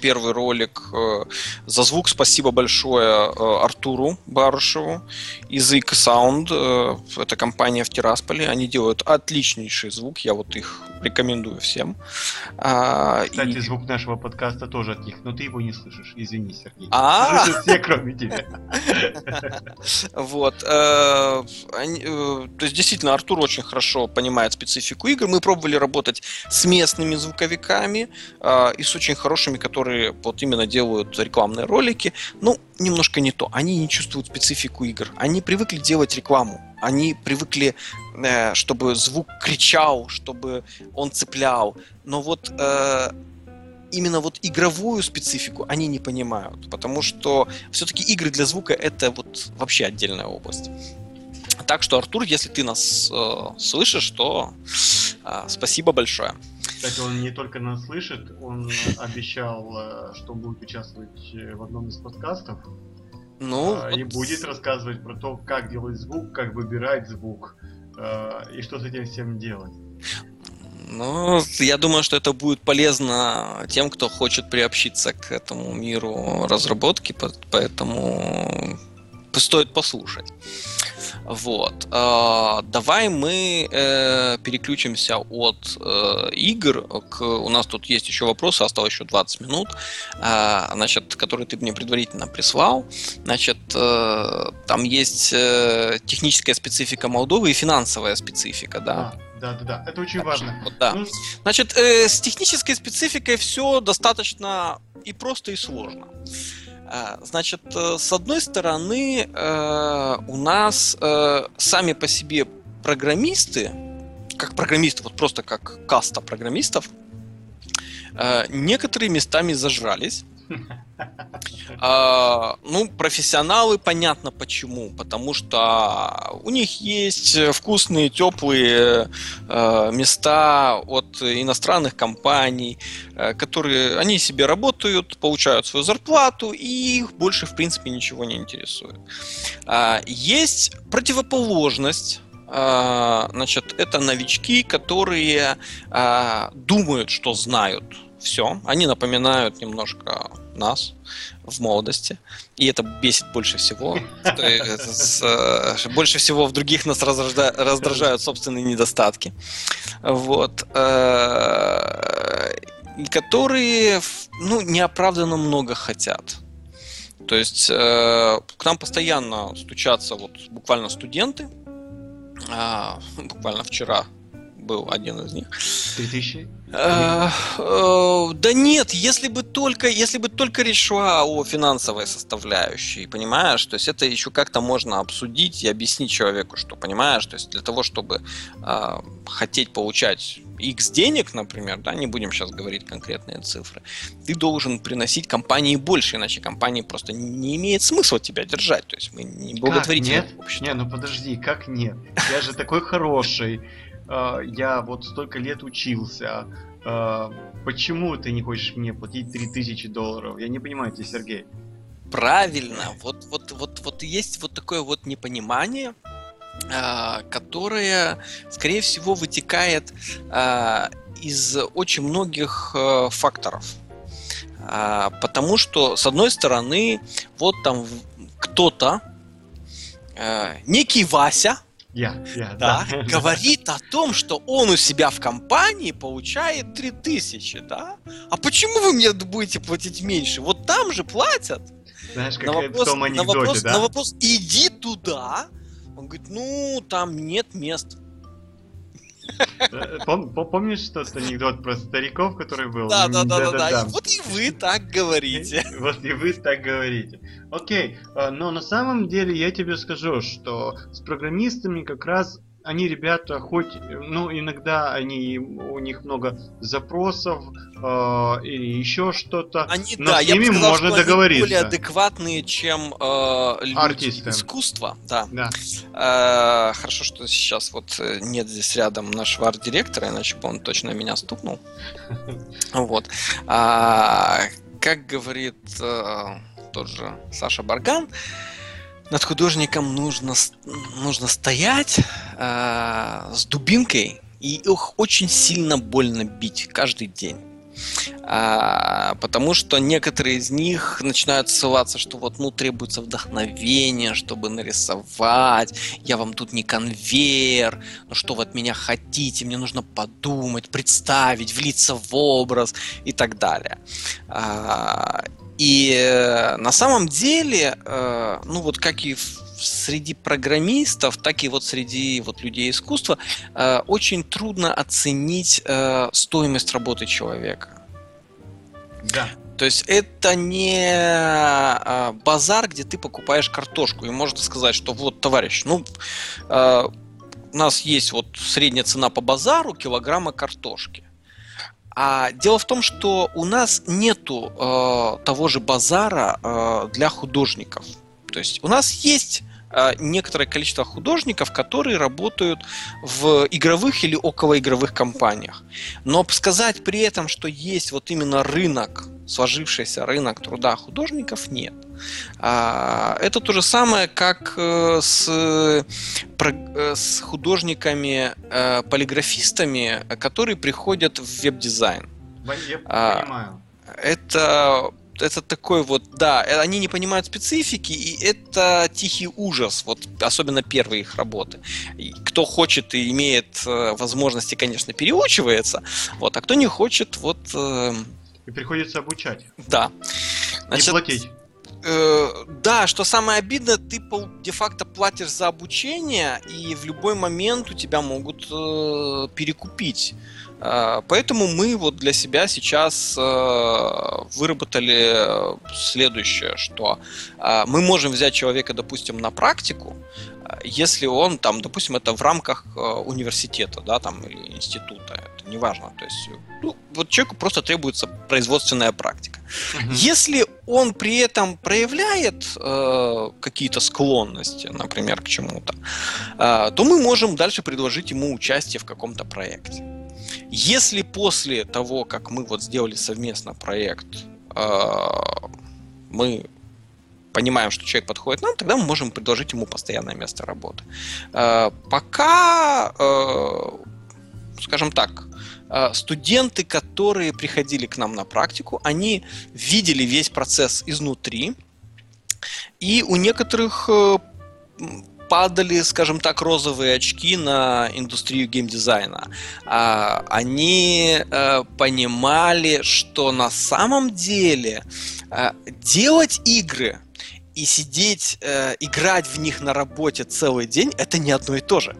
первый ролик. Э, за звук спасибо большое э, Артуру Барышеву из Ик Sound. Э, это компания в Тирасполе. Они делают отличнейший звук. Я вот их рекомендую всем. А, Кстати, и... звук нашего подкаста тоже от них, но ты его не слышишь. Извини, Сергей. А, все, кроме тебя. Вот. То есть, действительно, Артур очень хорошо понимает специфику игр. Мы пробовали работать с местными звуковиками и с очень хорошими, которые вот именно делают рекламные ролики. Ну, немножко не то. Они не чувствуют специфику игр. Они привыкли делать рекламу. Они привыкли, э, чтобы звук кричал, чтобы он цеплял. Но вот э, именно вот игровую специфику они не понимают, потому что все-таки игры для звука это вот вообще отдельная область. Так что, Артур, если ты нас э, слышишь, то э, спасибо большое. Кстати, он не только нас слышит, он обещал, э, что будет участвовать э, в одном из подкастов. Ну, а, вот... и будет рассказывать про то, как делать звук, как выбирать звук э, и что с этим всем делать. Ну, я думаю, что это будет полезно тем, кто хочет приобщиться к этому миру разработки, поэтому стоит послушать. Вот. Э, давай мы э, переключимся от э, игр. К... У нас тут есть еще вопросы, осталось еще 20 минут, э, значит, которые ты мне предварительно прислал. Значит, э, там есть техническая специфика Молдовы и финансовая специфика, да? Да, да, да. Это очень так, важно. Вот, да. Ну... Значит, э, с технической спецификой все достаточно и просто, и сложно. А, значит, э, с одной стороны, э, у нас э, сами по себе программисты, как программисты, вот просто как каста программистов, некоторые местами зажрались. А, ну, профессионалы, понятно почему. Потому что у них есть вкусные, теплые э, места от иностранных компаний, э, которые они себе работают, получают свою зарплату, и их больше, в принципе, ничего не интересует. А, есть противоположность а, значит, это новички, которые а, думают, что знают все. Они напоминают немножко нас в молодости. И это бесит больше всего. Э, больше всего в других нас раздражают собственные недостатки. Вот. Э, которые ну, неоправданно много хотят. То есть э, к нам постоянно стучатся вот буквально студенты. А, буквально вчера был один из них. 3000? Э, э, да нет, если бы только, если бы только речь шла о финансовой составляющей, понимаешь, то есть это еще как-то можно обсудить и объяснить человеку, что понимаешь, то есть для того, чтобы э, хотеть получать X денег, например, да, не будем сейчас говорить конкретные цифры, ты должен приносить компании больше, иначе компании просто не имеет смысла тебя держать. То есть мы не благотворительное как? Нет? общество. Не, ну подожди, как нет? Я же такой хороший. А, я вот столько лет учился, а, почему ты не хочешь мне платить 3000 долларов? Я не понимаю тебя, Сергей. Правильно, вот, вот, вот, вот есть вот такое вот непонимание, а, которое, скорее всего, вытекает из очень многих факторов. Потому что, с одной стороны, вот там кто-то, некий Вася, я, я, да, да. говорит о том, что он у себя в компании получает 3000, да? А почему вы мне будете платить меньше? Вот там же платят. Знаешь, как на вопрос, в том анекдоте, на вопрос, да? На вопрос, иди туда. Он говорит, ну, там нет мест. Э, пом, помнишь тот анекдот про стариков, который был? Да, да, да, да, да. Вот и вы так говорите. Вот и вы так говорите. Окей, э, но на самом деле я тебе скажу, что с программистами как раз они ребята хоть, ну, иногда они, у них много запросов э, или еще что-то, они, но да, с ними сказал, можно договориться. Они более адекватные, чем э, люди Артисты. искусства. Да. да. Э, хорошо, что сейчас вот э, нет здесь рядом нашего арт-директора, иначе бы он точно меня стукнул. Вот. А, как говорит э, тот же Саша Барган, над художником нужно, нужно стоять э, с дубинкой и их очень сильно больно бить каждый день. А, потому что некоторые из них начинают ссылаться, что вот, ну, требуется вдохновение, чтобы нарисовать, я вам тут не конвейер, ну что вы от меня хотите, мне нужно подумать, представить, влиться в образ и так далее. А, и э, на самом деле, э, ну вот как и среди программистов, так и вот среди вот людей искусства э, очень трудно оценить э, стоимость работы человека. Да. То есть это не э, базар, где ты покупаешь картошку и можно сказать, что вот, товарищ, ну э, у нас есть вот средняя цена по базару килограмма картошки. А дело в том, что у нас нету э, того же базара э, для художников. То есть у нас есть некоторое количество художников, которые работают в игровых или околоигровых компаниях. Но сказать при этом, что есть вот именно рынок, сложившийся рынок труда художников, нет. А, это то же самое, как э, с, э, с художниками-полиграфистами, которые приходят в веб-дизайн. Я а, понимаю. Это это такой вот, да, э, они не понимают специфики, и это тихий ужас, вот особенно первые их работы. И кто хочет и имеет э, возможности, конечно, переучивается, вот, а кто не хочет, вот... Э, и приходится обучать. Да. Значит, и платить. Э, да, что самое обидное, ты де-факто платишь за обучение, и в любой момент у тебя могут э, перекупить. Э, поэтому мы вот для себя сейчас э, выработали следующее, что э, мы можем взять человека, допустим, на практику, если он там, допустим, это в рамках университета, да, там или института, это неважно, то есть ну, вот человеку просто требуется производственная практика. Угу. Если он при этом проявляет э, какие-то склонности, например, к чему-то, э, то мы можем дальше предложить ему участие в каком-то проекте. Если после того, как мы вот сделали совместно проект, э, мы понимаем, что человек подходит нам, тогда мы можем предложить ему постоянное место работы. Э, пока, э, скажем так, студенты, которые приходили к нам на практику, они видели весь процесс изнутри, и у некоторых падали, скажем так, розовые очки на индустрию геймдизайна. А, они а, понимали, что на самом деле а, делать игры и сидеть, а, играть в них на работе целый день, это не одно и то же.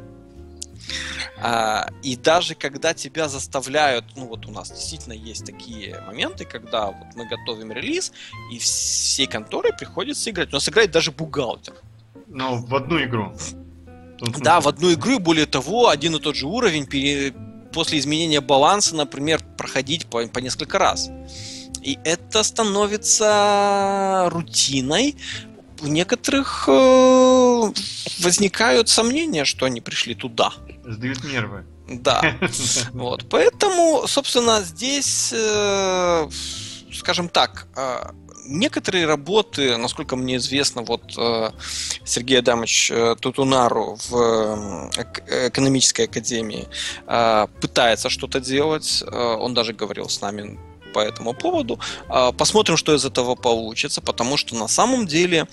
А, и даже когда тебя заставляют, ну вот у нас действительно есть такие моменты, когда вот мы готовим релиз, и всей конторе приходится играть. У нас играет даже бухгалтер. Но в одну игру. Да, в одну игру, и более того, один и тот же уровень пере... после изменения баланса, например, проходить по, по несколько раз. И это становится рутиной. У некоторых э, возникают сомнения, что они пришли туда. Сдают нервы. Да. Вот. Поэтому, собственно, здесь, э, скажем так, э, некоторые работы, насколько мне известно, вот э, Сергей Адамович э, Тутунару в э, экономической академии пытается что-то делать. Он даже говорил с нами по этому поводу. Посмотрим, что из этого получится, потому что на самом деле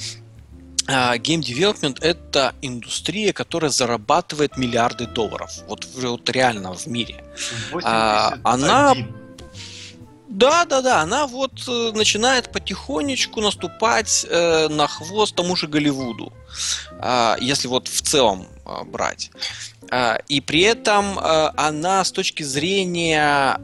Game Development это индустрия, которая зарабатывает миллиарды долларов. Вот, вот реально в мире. 81. А, она да, да, да, она вот э, начинает потихонечку наступать э, на хвост тому же Голливуду, э, если вот в целом э, брать. Э, и при этом э, она с точки зрения,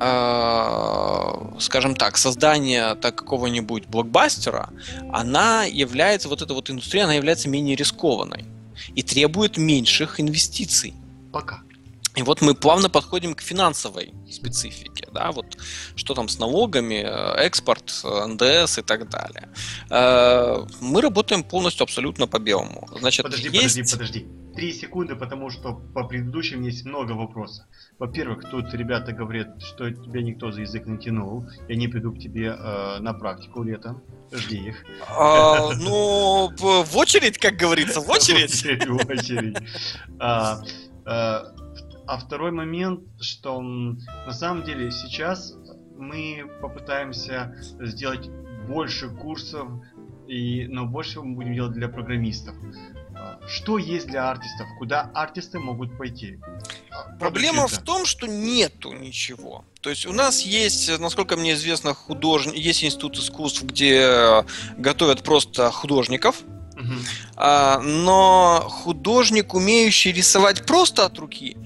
скажем так, создания так, какого-нибудь блокбастера, она является, вот эта вот индустрия, она является менее рискованной и требует меньших инвестиций. Пока. И вот мы плавно подходим к финансовой специфике, да, вот что там с налогами, э, экспорт, НДС и так далее. Э, мы работаем полностью абсолютно по белому. Значит, подожди, есть... подожди, подожди. Три секунды, потому что по предыдущим есть много вопросов. Во-первых, тут ребята говорят, что тебя никто за язык не тянул, и они придут к тебе э, на практику летом. Жди их. А, ну, в очередь, как говорится, в очередь. В очередь. А, а, второй момент, что на самом деле сейчас мы попытаемся сделать больше курсов, и, но больше мы будем делать для программистов. А, что есть для артистов? Куда артисты могут пойти? Проблема в том, что нету ничего. То есть у нас есть, насколько мне известно, художник, есть институт искусств, где готовят просто художников, Uh-huh. но художник, умеющий рисовать просто от руки,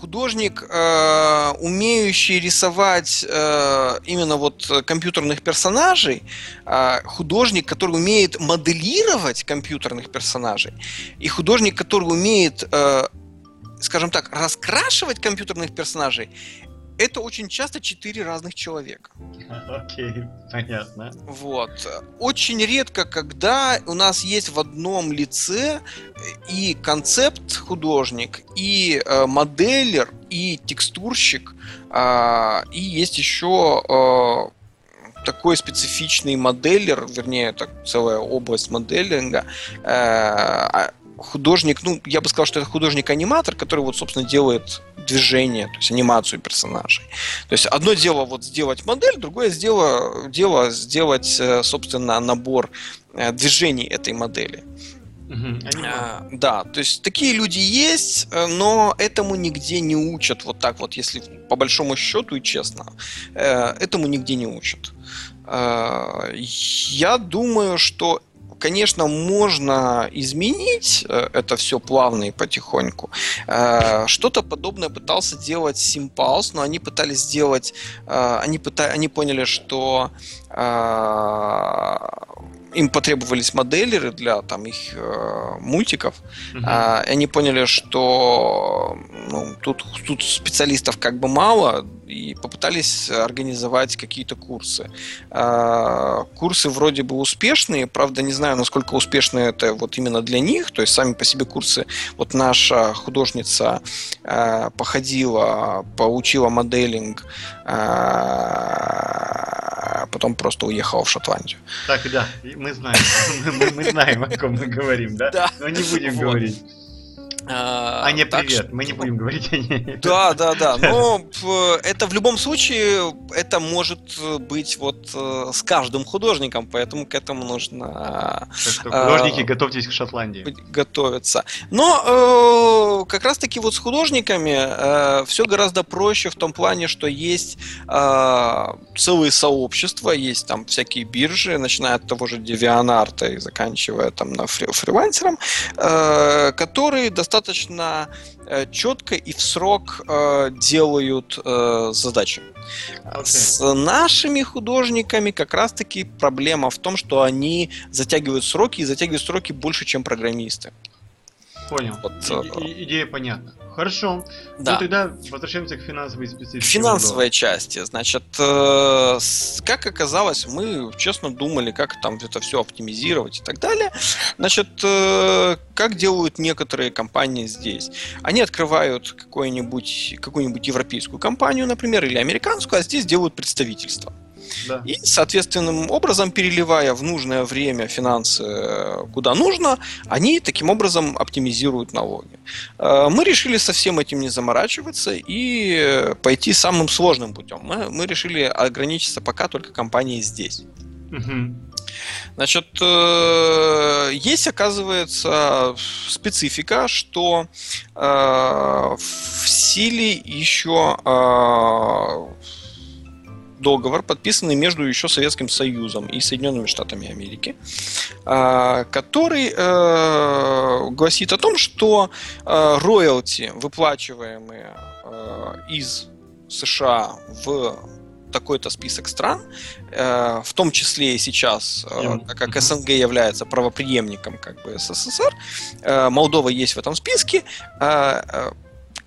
художник, э, умеющий рисовать э, именно вот компьютерных персонажей, э, художник, который умеет моделировать компьютерных персонажей, и художник, который умеет, э, скажем так, раскрашивать компьютерных персонажей, это очень часто четыре разных человека. Окей, okay, понятно. Вот. Очень редко, когда у нас есть в одном лице и концепт художник, и э, моделер, и текстурщик, э, и есть еще э, такой специфичный моделер, вернее, это целая область моделинга, э, а художник, ну, я бы сказал, что это художник-аниматор, который вот, собственно, делает движение, то есть анимацию персонажей. То есть одно дело вот сделать модель, другое дело, дело сделать, э, собственно, набор э, движений этой модели. А, да, то есть такие люди есть, э, но этому нигде не учат. Вот так вот, если по большому счету и честно, этому нигде не учат. Я думаю, что конечно, можно изменить э, это все плавно и потихоньку. Э, что-то подобное пытался делать Simpulse, но они пытались сделать, э, они, пыта, они поняли, что им потребовались моделеры для там их э, мультиков, uh-huh. а, и они поняли, что ну, тут, тут специалистов как бы мало, и попытались организовать какие-то курсы. А, курсы вроде бы успешные, правда не знаю, насколько успешны это вот именно для них, то есть сами по себе курсы. Вот наша художница а, походила, поучила моделинг. А, потом просто уехала в Шотландию. Так, да, мы знаем, мы, знаем, о ком мы говорим, да? Да. Но не будем говорить. А, Аня, привет. Что... Мы не будем говорить о ней. Да, да, да. Но это в любом случае, это может быть вот э, с каждым художником, поэтому к этому нужно... Так что, художники, а, готовьтесь к Шотландии. Готовиться. Но э, как раз-таки вот с художниками э, все гораздо проще в том плане, что есть э, целые сообщества, есть там всякие биржи, начиная от того же DeviantArt и заканчивая там на фри фрилансером, э, которые достаточно достаточно э, четко и в срок э, делают э, задачи. Okay. С нашими художниками как раз-таки проблема в том, что они затягивают сроки и затягивают сроки больше, чем программисты. Понял. Вот, и, идея понятна. Хорошо. Да. Ну тогда возвращаемся к финансовой специфике. Финансовой части. Значит, э, как оказалось, мы честно думали, как там это все оптимизировать и так далее. Значит, э, как делают некоторые компании здесь? Они открывают какую-нибудь какую-нибудь европейскую компанию, например, или американскую, а здесь делают представительство. Да. И, соответственным образом, переливая в нужное время финансы э, куда нужно, они таким образом оптимизируют налоги. Э, мы решили со всем этим не заморачиваться и пойти самым сложным путем. Мы, мы решили ограничиться пока только компанией здесь. Угу. Значит, э, есть, оказывается, специфика, что в силе еще договор, подписанный между еще Советским Союзом и Соединенными Штатами Америки, а, который э, гласит о том, что э, роялти, выплачиваемые э, из США в такой-то список стран, в том числе и сейчас, как СНГ является правоприемником как бы СССР, Молдова есть в этом списке,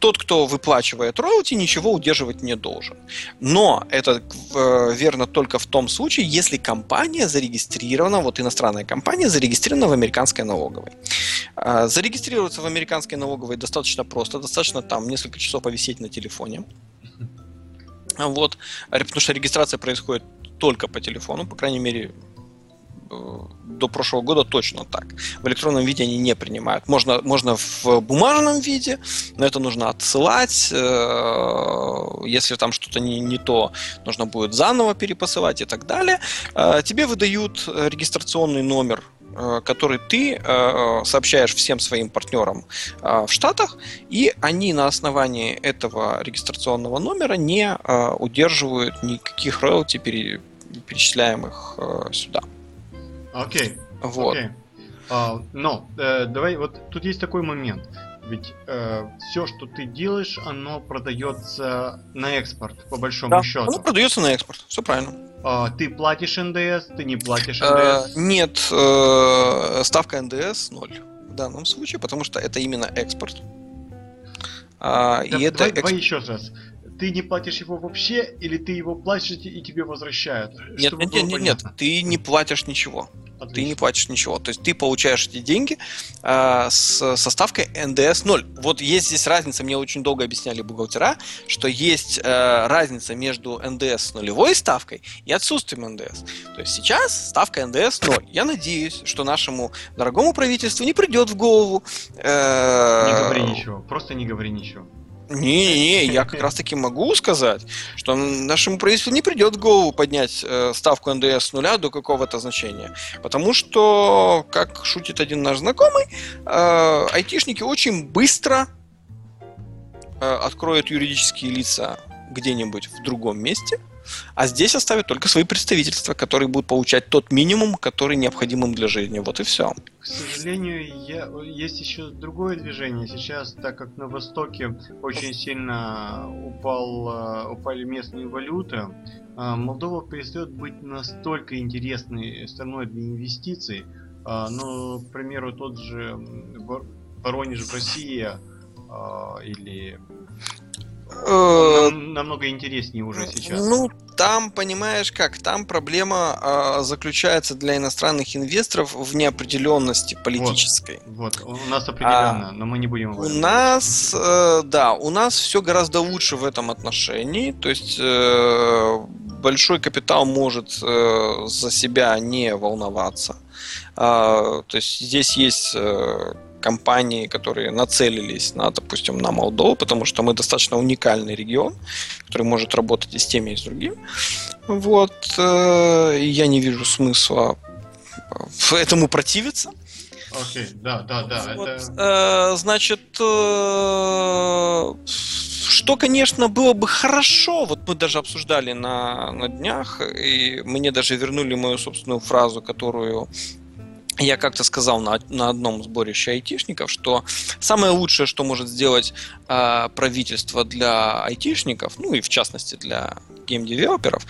тот, кто выплачивает роялти, ничего удерживать не должен. Но это э, верно только в том случае, если компания зарегистрирована, вот иностранная компания зарегистрирована в американской налоговой. Э, зарегистрироваться в американской налоговой достаточно просто, достаточно там несколько часов повисеть на телефоне. Вот, потому что регистрация происходит только по телефону, по крайней мере, до прошлого года точно так. В электронном виде они не принимают. Можно, можно в бумажном виде, но это нужно отсылать. Э, если там что-то не, не то, нужно будет заново перепосылать и так далее. Э, тебе выдают регистрационный номер Э, который ты э, сообщаешь всем своим партнерам э, в Штатах, и они на основании этого регистрационного номера не удерживают никаких роялти, перечисляемых сюда. Окей. Okay. Вот. Okay. Uh, но uh, давай, вот тут есть такой момент. Ведь э, все, что ты делаешь, оно продается на экспорт, по большому да, счету. Оно продается на экспорт, все правильно. А, ты платишь НДС, ты не платишь э, НДС? нет, э, ставка НДС ноль в данном случае, потому что это именно экспорт. А, да, и это давай, эксп... давай еще раз. Ты не платишь его вообще, или ты его платишь и тебе возвращают? Нет, нет, нет, нет, ты не платишь ничего. Отлично. Ты не платишь ничего. То есть ты получаешь эти деньги э, с, со ставкой НДС 0. Вот есть здесь разница, мне очень долго объясняли бухгалтера, что есть э, разница между НДС с нулевой ставкой и отсутствием НДС. То есть сейчас ставка НДС 0. Я надеюсь, что нашему дорогому правительству не придет в голову... Э, не говори ничего, просто не говори ничего. Не-не, я как раз таки могу сказать, что нашему правительству не придет в голову поднять э, ставку НДС с нуля до какого-то значения. Потому что, как шутит один наш знакомый, э, айтишники очень быстро э, откроют юридические лица где-нибудь в другом месте – а здесь оставят только свои представительства, которые будут получать тот минимум, который необходим им для жизни. Вот и все. К сожалению, я... есть еще другое движение. Сейчас, так как на Востоке очень сильно упал, э, упали местные валюты, э, Молдова перестает быть настолько интересной страной для инвестиций. Э, ну, к примеру, тот же Воронеж в России или Нам, намного интереснее уже сейчас. Ну, там, понимаешь как, там проблема э, заключается для иностранных инвесторов в неопределенности политической. Вот, вот. у нас определенно, а, но мы не будем. У нас, э, да, у нас все гораздо лучше в этом отношении. То есть э, большой капитал может э, за себя не волноваться. Э, то есть здесь есть э, компании, которые нацелились на, допустим, на Молдову, потому что мы достаточно уникальный регион, который может работать и с теми, и с другими. Вот. Э, я не вижу смысла этому противиться. Окей, okay, да, да, да. Вот, это... э, значит, э, что, конечно, было бы хорошо, вот мы даже обсуждали на, на днях, и мне даже вернули мою собственную фразу, которую я как-то сказал на, на одном сборище айтишников, что самое лучшее, что может сделать э, правительство для айтишников, ну и в частности для геймдевелоперов,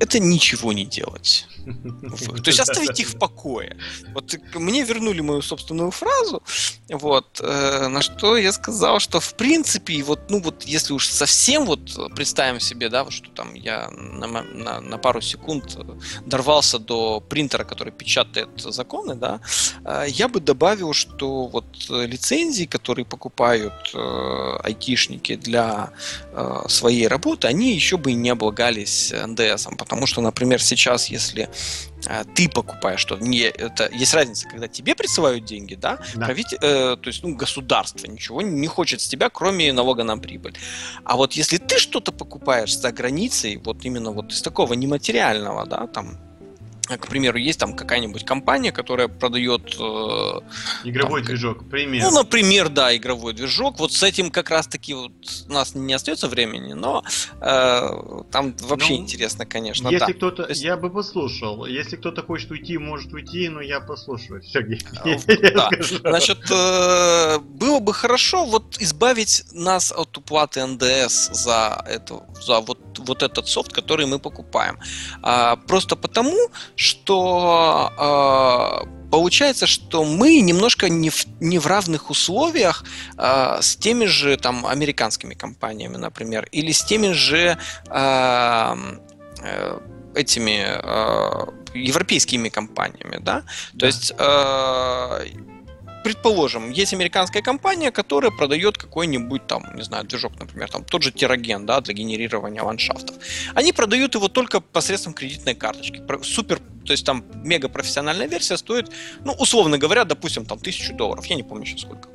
это ничего не делать. То есть оставить их в покое. Вот мне вернули мою собственную фразу, вот, э, на что я сказал, что в принципе, вот, ну вот, если уж совсем вот представим себе, да, вот, что там я на, на, на пару секунд дорвался до принтера, который печатает законы, да, э, я бы добавил, что вот лицензии, которые покупают э, айтишники для своей работы, они еще бы и не облагались НДСом, потому что, например, сейчас, если а, ты покупаешь что-то. Не, это есть разница, когда тебе присылают деньги, да, да. Правитель, э, то есть ну, государство ничего не хочет с тебя, кроме налога на прибыль. А вот если ты что-то покупаешь за границей, вот именно вот из такого нематериального, да, там к примеру, есть там какая-нибудь компания, которая продает... Э, игровой там, движок, пример. Ну, например, да, игровой движок. Вот с этим как раз-таки вот у нас не остается времени, но э, там вообще ну, интересно, конечно. Если да. кто-то... есть... Я бы послушал. Если кто-то хочет уйти, может уйти, но я послушаю. Все, да. Значит, э, было бы хорошо вот избавить нас от уплаты НДС за, это, за вот, вот этот софт, который мы покупаем. А, просто потому, что э, получается, что мы немножко не в, не в равных условиях э, с теми же там американскими компаниями, например, или с теми же э, э, этими э, европейскими компаниями, да. То да. есть э, предположим, есть американская компания, которая продает какой-нибудь там, не знаю, движок, например, там тот же Тираген, да, для генерирования ландшафтов. Они продают его только посредством кредитной карточки. Супер, то есть там мега профессиональная версия стоит, ну, условно говоря, допустим, там тысячу долларов. Я не помню сейчас сколько.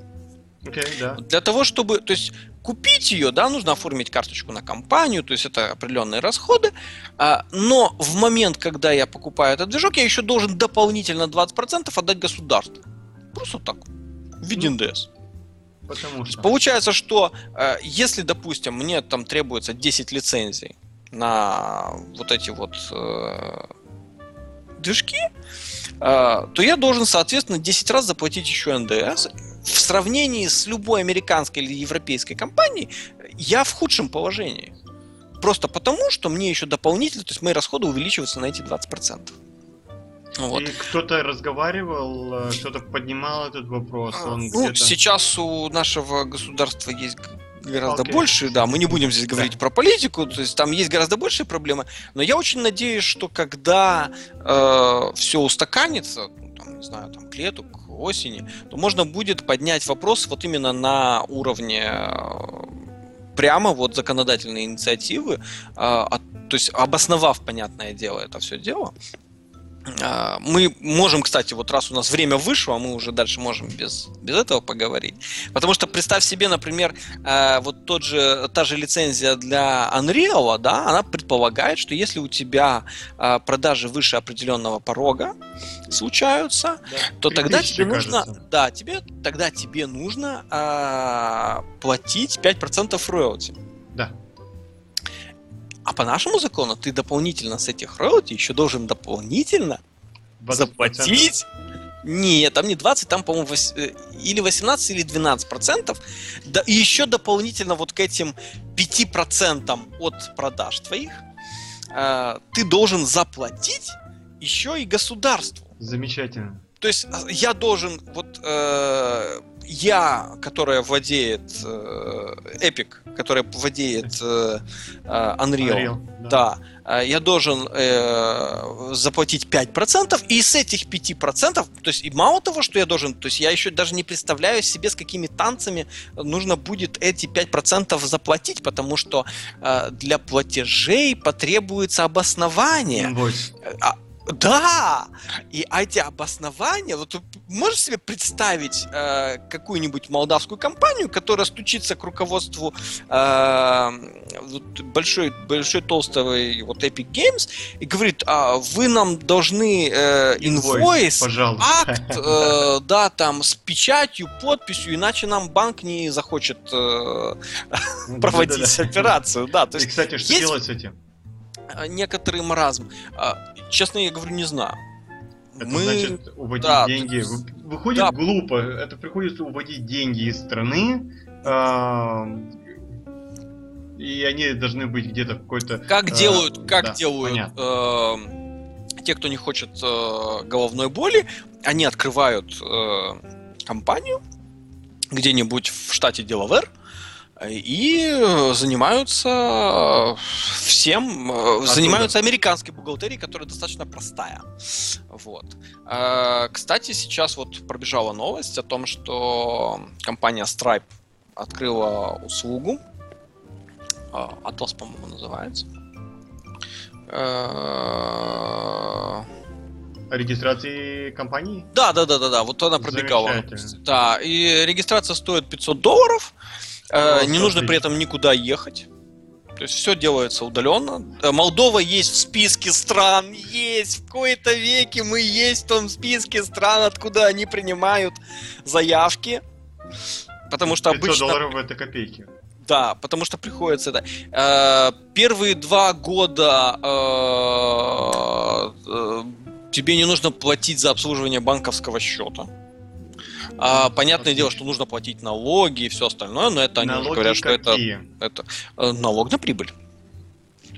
Okay, да. Для того, чтобы, то есть купить ее, да, нужно оформить карточку на компанию, то есть это определенные расходы, а, но в момент, когда я покупаю этот движок, я еще должен дополнительно 20% отдать государству. Просто так, в виде ну, НДС. Потому что... Получается, что э, если, допустим, мне там требуется 10 лицензий на вот эти вот э, движки, э, то я должен, соответственно, 10 раз заплатить еще НДС. В сравнении с любой американской или европейской компанией я в худшем положении. Просто потому, что мне еще дополнительно, то есть мои расходы увеличиваются на эти 20%. Вот. И кто-то разговаривал, кто-то поднимал этот вопрос. А, Он ну, сейчас у нашего государства есть гораздо okay. больше, да, мы не будем здесь говорить да. про политику, то есть там есть гораздо большие проблемы, но я очень надеюсь, что когда э, все устаканится, ну, там, не знаю, там, к лету, к осени, то можно будет поднять вопрос вот именно на уровне э, прямо вот законодательной инициативы, э, от, то есть обосновав, понятное дело, это все дело, мы можем, кстати, вот раз у нас время вышло, а мы уже дальше можем без, без этого поговорить. Потому что представь себе, например, а, вот тот же, та же лицензия для Unreal, да, она предполагает, что если у тебя а, продажи выше определенного порога случаются, да, то тогда тебе нужно, да, тебе, тогда тебе нужно а, платить 5% роялти. Да. А по нашему закону ты дополнительно с этих роялти еще должен дополнительно 20%. заплатить. Нет, там не 20, там, по-моему, 8, э, или 18, или 12 процентов. Да, и еще дополнительно вот к этим 5 процентам от продаж твоих э, ты должен заплатить еще и государству. Замечательно. То есть а, я должен, вот э, я, которая владеет э, Epic, которая владеет э, э Unreal, Unreal да. да, э, я должен э, заплатить 5%, и с этих 5%, то есть и мало того, что я должен, то есть я еще даже не представляю себе, с какими танцами нужно будет эти 5% заплатить, потому что э, для платежей потребуется обоснование. Invoice. А, да! И эти обоснования, вот можешь себе представить э, какую-нибудь молдавскую компанию, которая стучится к руководству э, вот большой, большой толстого вот Epic Games и говорит, а вы нам должны э, инвойс, акт, э, да, там с печатью, подписью, иначе нам банк не захочет э, проводить операцию. Да, то есть, и, кстати, что делать с этим? Некоторый маразм. Честно я говорю, не знаю. Это мы... значит уводить да, деньги. Выходит да. глупо. Это приходится уводить деньги из страны. Э, и они должны быть где-то в какой-то. Как э, делают, как да, делают э, те, кто не хочет э, головной боли, они открывают э, компанию где-нибудь в штате Делавер и занимаются всем, а занимаются американской бухгалтерией, которая достаточно простая. Вот. Кстати, сейчас вот пробежала новость о том, что компания Stripe открыла услугу, Atlas, по-моему, называется. Регистрации компании? Да, да, да, да, да. Вот она пробегала. Да, и регистрация стоит 500 долларов. Э, не нужно при этом никуда ехать. То есть все делается удаленно. Э, Молдова есть в списке стран, есть в кои-то веке мы есть в том списке стран, откуда они принимают заявки. Потому что 500 обычно... долларов это копейки. Да, потому что приходится это. Э, первые два года тебе не нужно платить за обслуживание банковского счета. А, понятное дело, что нужно платить налоги и все остальное, но это налоги они говорят, что это, это э, налог на прибыль.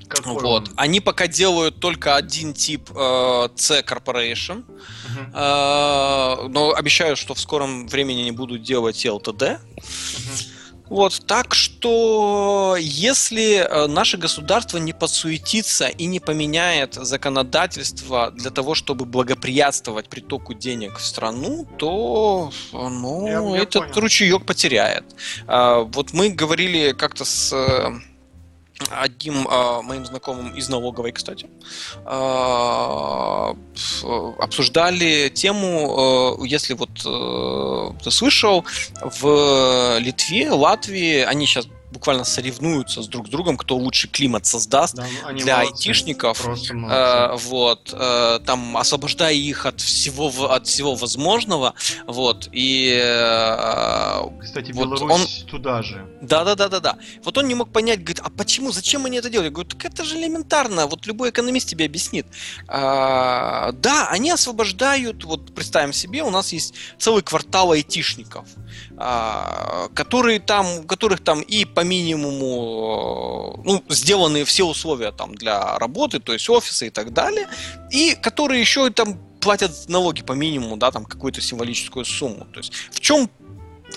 Какой вот. Он? Они пока делают только один тип э, C Corporation, uh-huh. э, но обещают, что в скором времени не будут делать LTD. Uh-huh. Вот, так что если э, наше государство не подсуетится и не поменяет законодательство для того, чтобы благоприятствовать притоку денег в страну, то ну, я, я этот понял. ручеек потеряет. А, вот мы говорили как-то с э, одним э, моим знакомым из налоговой, кстати, э, обсуждали тему, э, если вот э, ты слышал, в Литве, Латвии, они сейчас буквально соревнуются с друг с другом, кто лучше климат создаст да, ну, для молодцы, айтишников. Э, вот, э, там освобождая их от всего от всего возможного, вот и. Э, Кстати, вот Беларусь он... туда же. Да, да, да, да, да. Вот он не мог понять, говорит, а почему, зачем они это делают? Я говорю, так это же элементарно. Вот любой экономист тебе объяснит. А, да, они освобождают. Вот представим себе, у нас есть целый квартал айтишников, а, которые там, у которых там и по минимуму э, ну, сделаны все условия там для работы, то есть офисы и так далее, и которые еще там платят налоги по минимуму, да, там какую-то символическую сумму. То есть в чем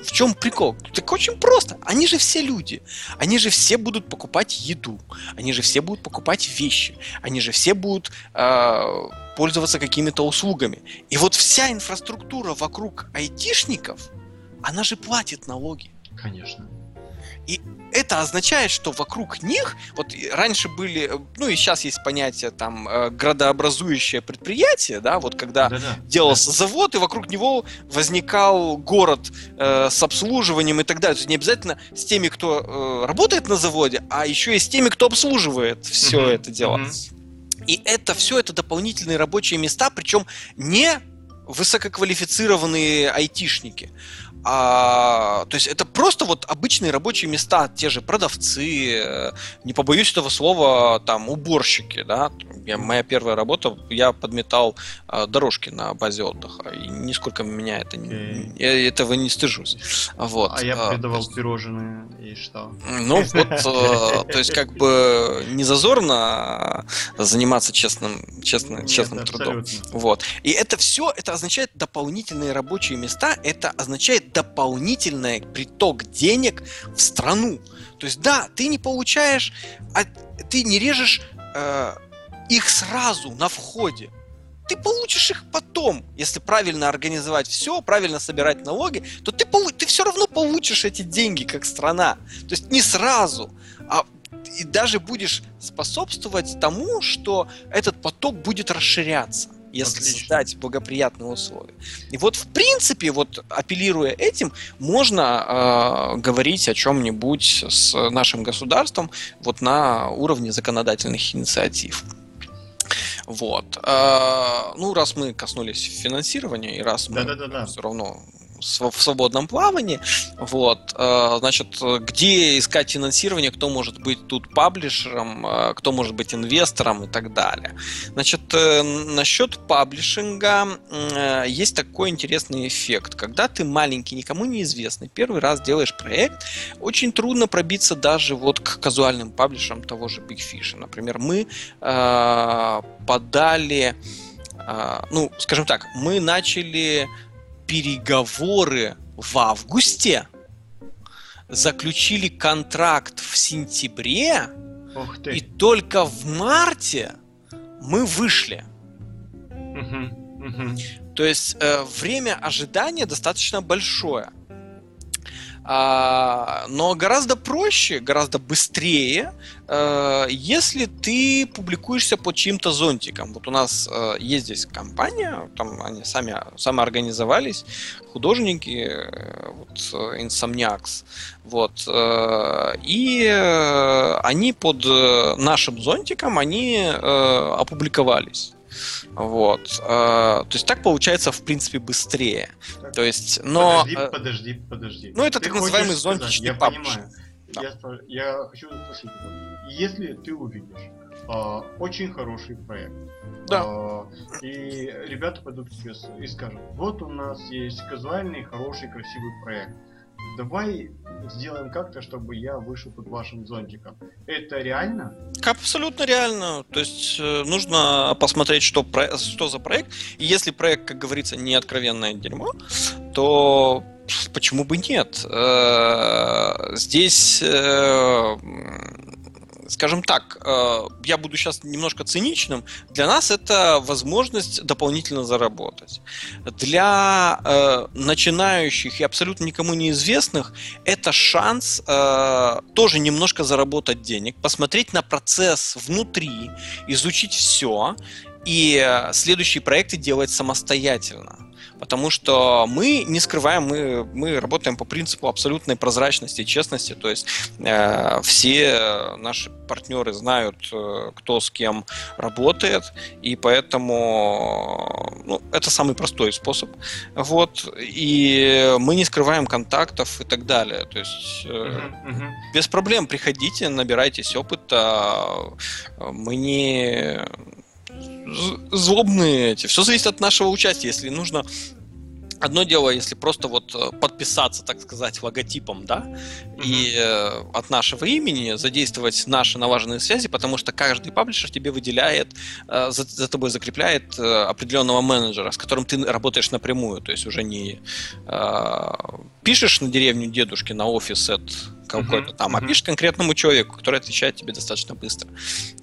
в чем прикол? Так очень просто. Они же все люди. Они же все будут покупать еду. Они же все будут покупать вещи. Они же все будут э, пользоваться какими-то услугами. И вот вся инфраструктура вокруг айтишников, она же платит налоги. Конечно. И это означает, что вокруг них, вот раньше были, ну и сейчас есть понятие там э, градообразующее предприятие, да, вот когда Да-да. делался да. завод, и вокруг него возникал город э, с обслуживанием и так далее. То есть не обязательно с теми, кто э, работает на заводе, а еще и с теми, кто обслуживает все uh-huh. это дело. Uh-huh. И это все это дополнительные рабочие места, причем не высококвалифицированные айтишники. А, то есть это просто вот обычные рабочие места, те же продавцы, э, не побоюсь этого слова, там уборщики, да. Я, моя первая работа, я подметал а, дорожки на базе отдыха, и нисколько меня это okay. я этого не стыжусь. Вот. А я придавал а, пирожные и что? Ну вот, э, то есть как бы не зазорно заниматься честным, честным, честным трудом. Вот. И это все, это означает дополнительные рабочие места, это означает дополнительный приток денег в страну. То есть, да, ты не получаешь, а ты не режешь э, их сразу на входе. Ты получишь их потом, если правильно организовать все, правильно собирать налоги, то ты, ты все равно получишь эти деньги как страна. То есть не сразу, а и даже будешь способствовать тому, что этот поток будет расширяться если Отлично. создать благоприятные условия. И вот, в принципе, вот апеллируя этим, можно э, говорить о чем-нибудь с нашим государством вот на уровне законодательных инициатив. Вот. Э, ну, раз мы коснулись финансирования, и раз мы да, да, да, все равно в свободном плавании. Вот, э, значит, где искать финансирование, кто может быть тут паблишером, э, кто может быть инвестором и так далее. Значит, э, насчет паблишинга есть такой интересный эффект. Когда ты маленький, никому неизвестный, первый раз делаешь проект, очень трудно пробиться даже вот к казуальным паблишерам того же Big Fish. Например, мы подали ну, скажем так, мы начали переговоры в августе, заключили контракт в сентябре, и только в марте мы вышли. Угу, угу. То есть э, время ожидания достаточно большое. А, но гораздо проще, гораздо быстрее, э, если ты публикуешься под чьим-то зонтиком. Вот у нас э, есть здесь компания, там они сами, сами организовались, художники, э, вот, Insomniacs, вот, и они под нашим зонтиком, они опубликовались. Вот. То есть так получается, в принпе, быстрее. То есть, но... Подожди, подожди, подожди. Ну, это ты так называемый зонтичный Я понимаю. Да. Я, я хочу спросить, если ты увидишь э, очень хороший проект, да. э, и ребята пойдут к тебе и скажут, вот у нас есть казуальный, хороший, красивый проект, давай сделаем как-то, чтобы я вышел под вашим зонтиком. Это реально? Абсолютно реально. То есть э, нужно посмотреть, что, что за проект. И если проект, как говорится, не откровенное дерьмо, то почему бы нет? Э, здесь э, скажем так, э, я буду сейчас немножко циничным, для нас это возможность дополнительно заработать. Для э, начинающих и абсолютно никому неизвестных это шанс э, тоже немножко заработать денег, посмотреть на процесс внутри, изучить все и следующие проекты делать самостоятельно. Потому что мы не скрываем, мы, мы работаем по принципу абсолютной прозрачности и честности. То есть э, все наши партнеры знают, э, кто с кем работает, и поэтому ну, это самый простой способ. Вот. И мы не скрываем контактов и так далее. То есть э, uh-huh, uh-huh. без проблем приходите, набирайтесь опыта. Мы не злобные эти. Все зависит от нашего участия. Если нужно Одно дело, если просто вот э, подписаться, так сказать, логотипом, да, mm-hmm. и э, от нашего имени задействовать наши налаженные связи, потому что каждый паблишер тебе выделяет, э, за, за тобой закрепляет э, определенного менеджера, с которым ты работаешь напрямую, то есть уже не э, пишешь на деревню дедушки на офис от какой-то uh-huh, там, uh-huh. а пишешь конкретному человеку, который отвечает тебе достаточно быстро.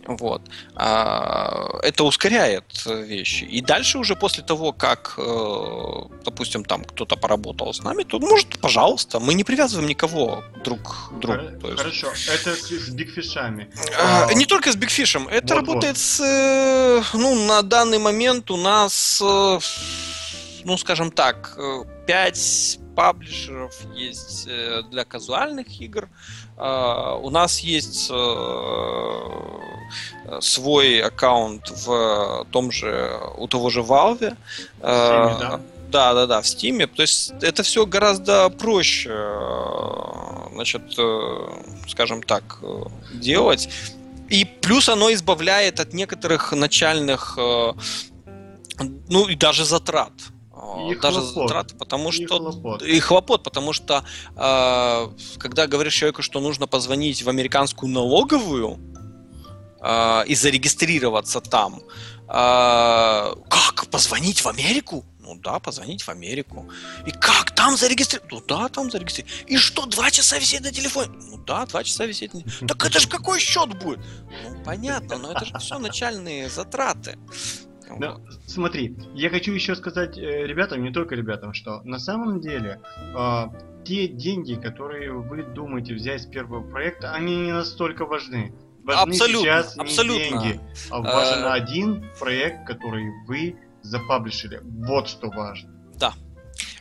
Вот. А, это ускоряет вещи. И дальше уже после того, как, э, допустим, там кто-то поработал с нами, то может, пожалуйста, мы не привязываем никого друг к другу. Хорошо, это с бигфишами. А, а, не только с бигфишем, это вот, работает вот. с, э, ну, на данный момент у нас, э, ну, скажем так, 5 паблишеров есть э, для казуальных игр. А, у нас есть э, свой аккаунт в том же, у того же Valve. Steam, да? Да, да, да, в Steam. То есть это все гораздо проще, значит, э, скажем так, делать. И плюс оно избавляет от некоторых начальных, ну и даже затрат. И даже хлопот. затраты, потому что и хлопот. и хлопот, потому что э, когда говоришь человеку, что нужно позвонить в американскую налоговую э, и зарегистрироваться там, э, как позвонить в Америку? Ну да, позвонить в Америку. И как там зарегистрировать? Ну да, там зарегистрировать. И что, два часа висеть на телефоне? Ну да, два часа висеть на. Так это же какой счет будет? Ну понятно, но это же все начальные затраты. Да, смотри, я хочу еще сказать э, ребятам, не только ребятам, что на самом деле э, те деньги, которые вы думаете взять с первого проекта, они не настолько важны. Важны абсолютно, сейчас не абсолютно. деньги, а важен а... один проект, который вы запаблишили. Вот что важно. Да.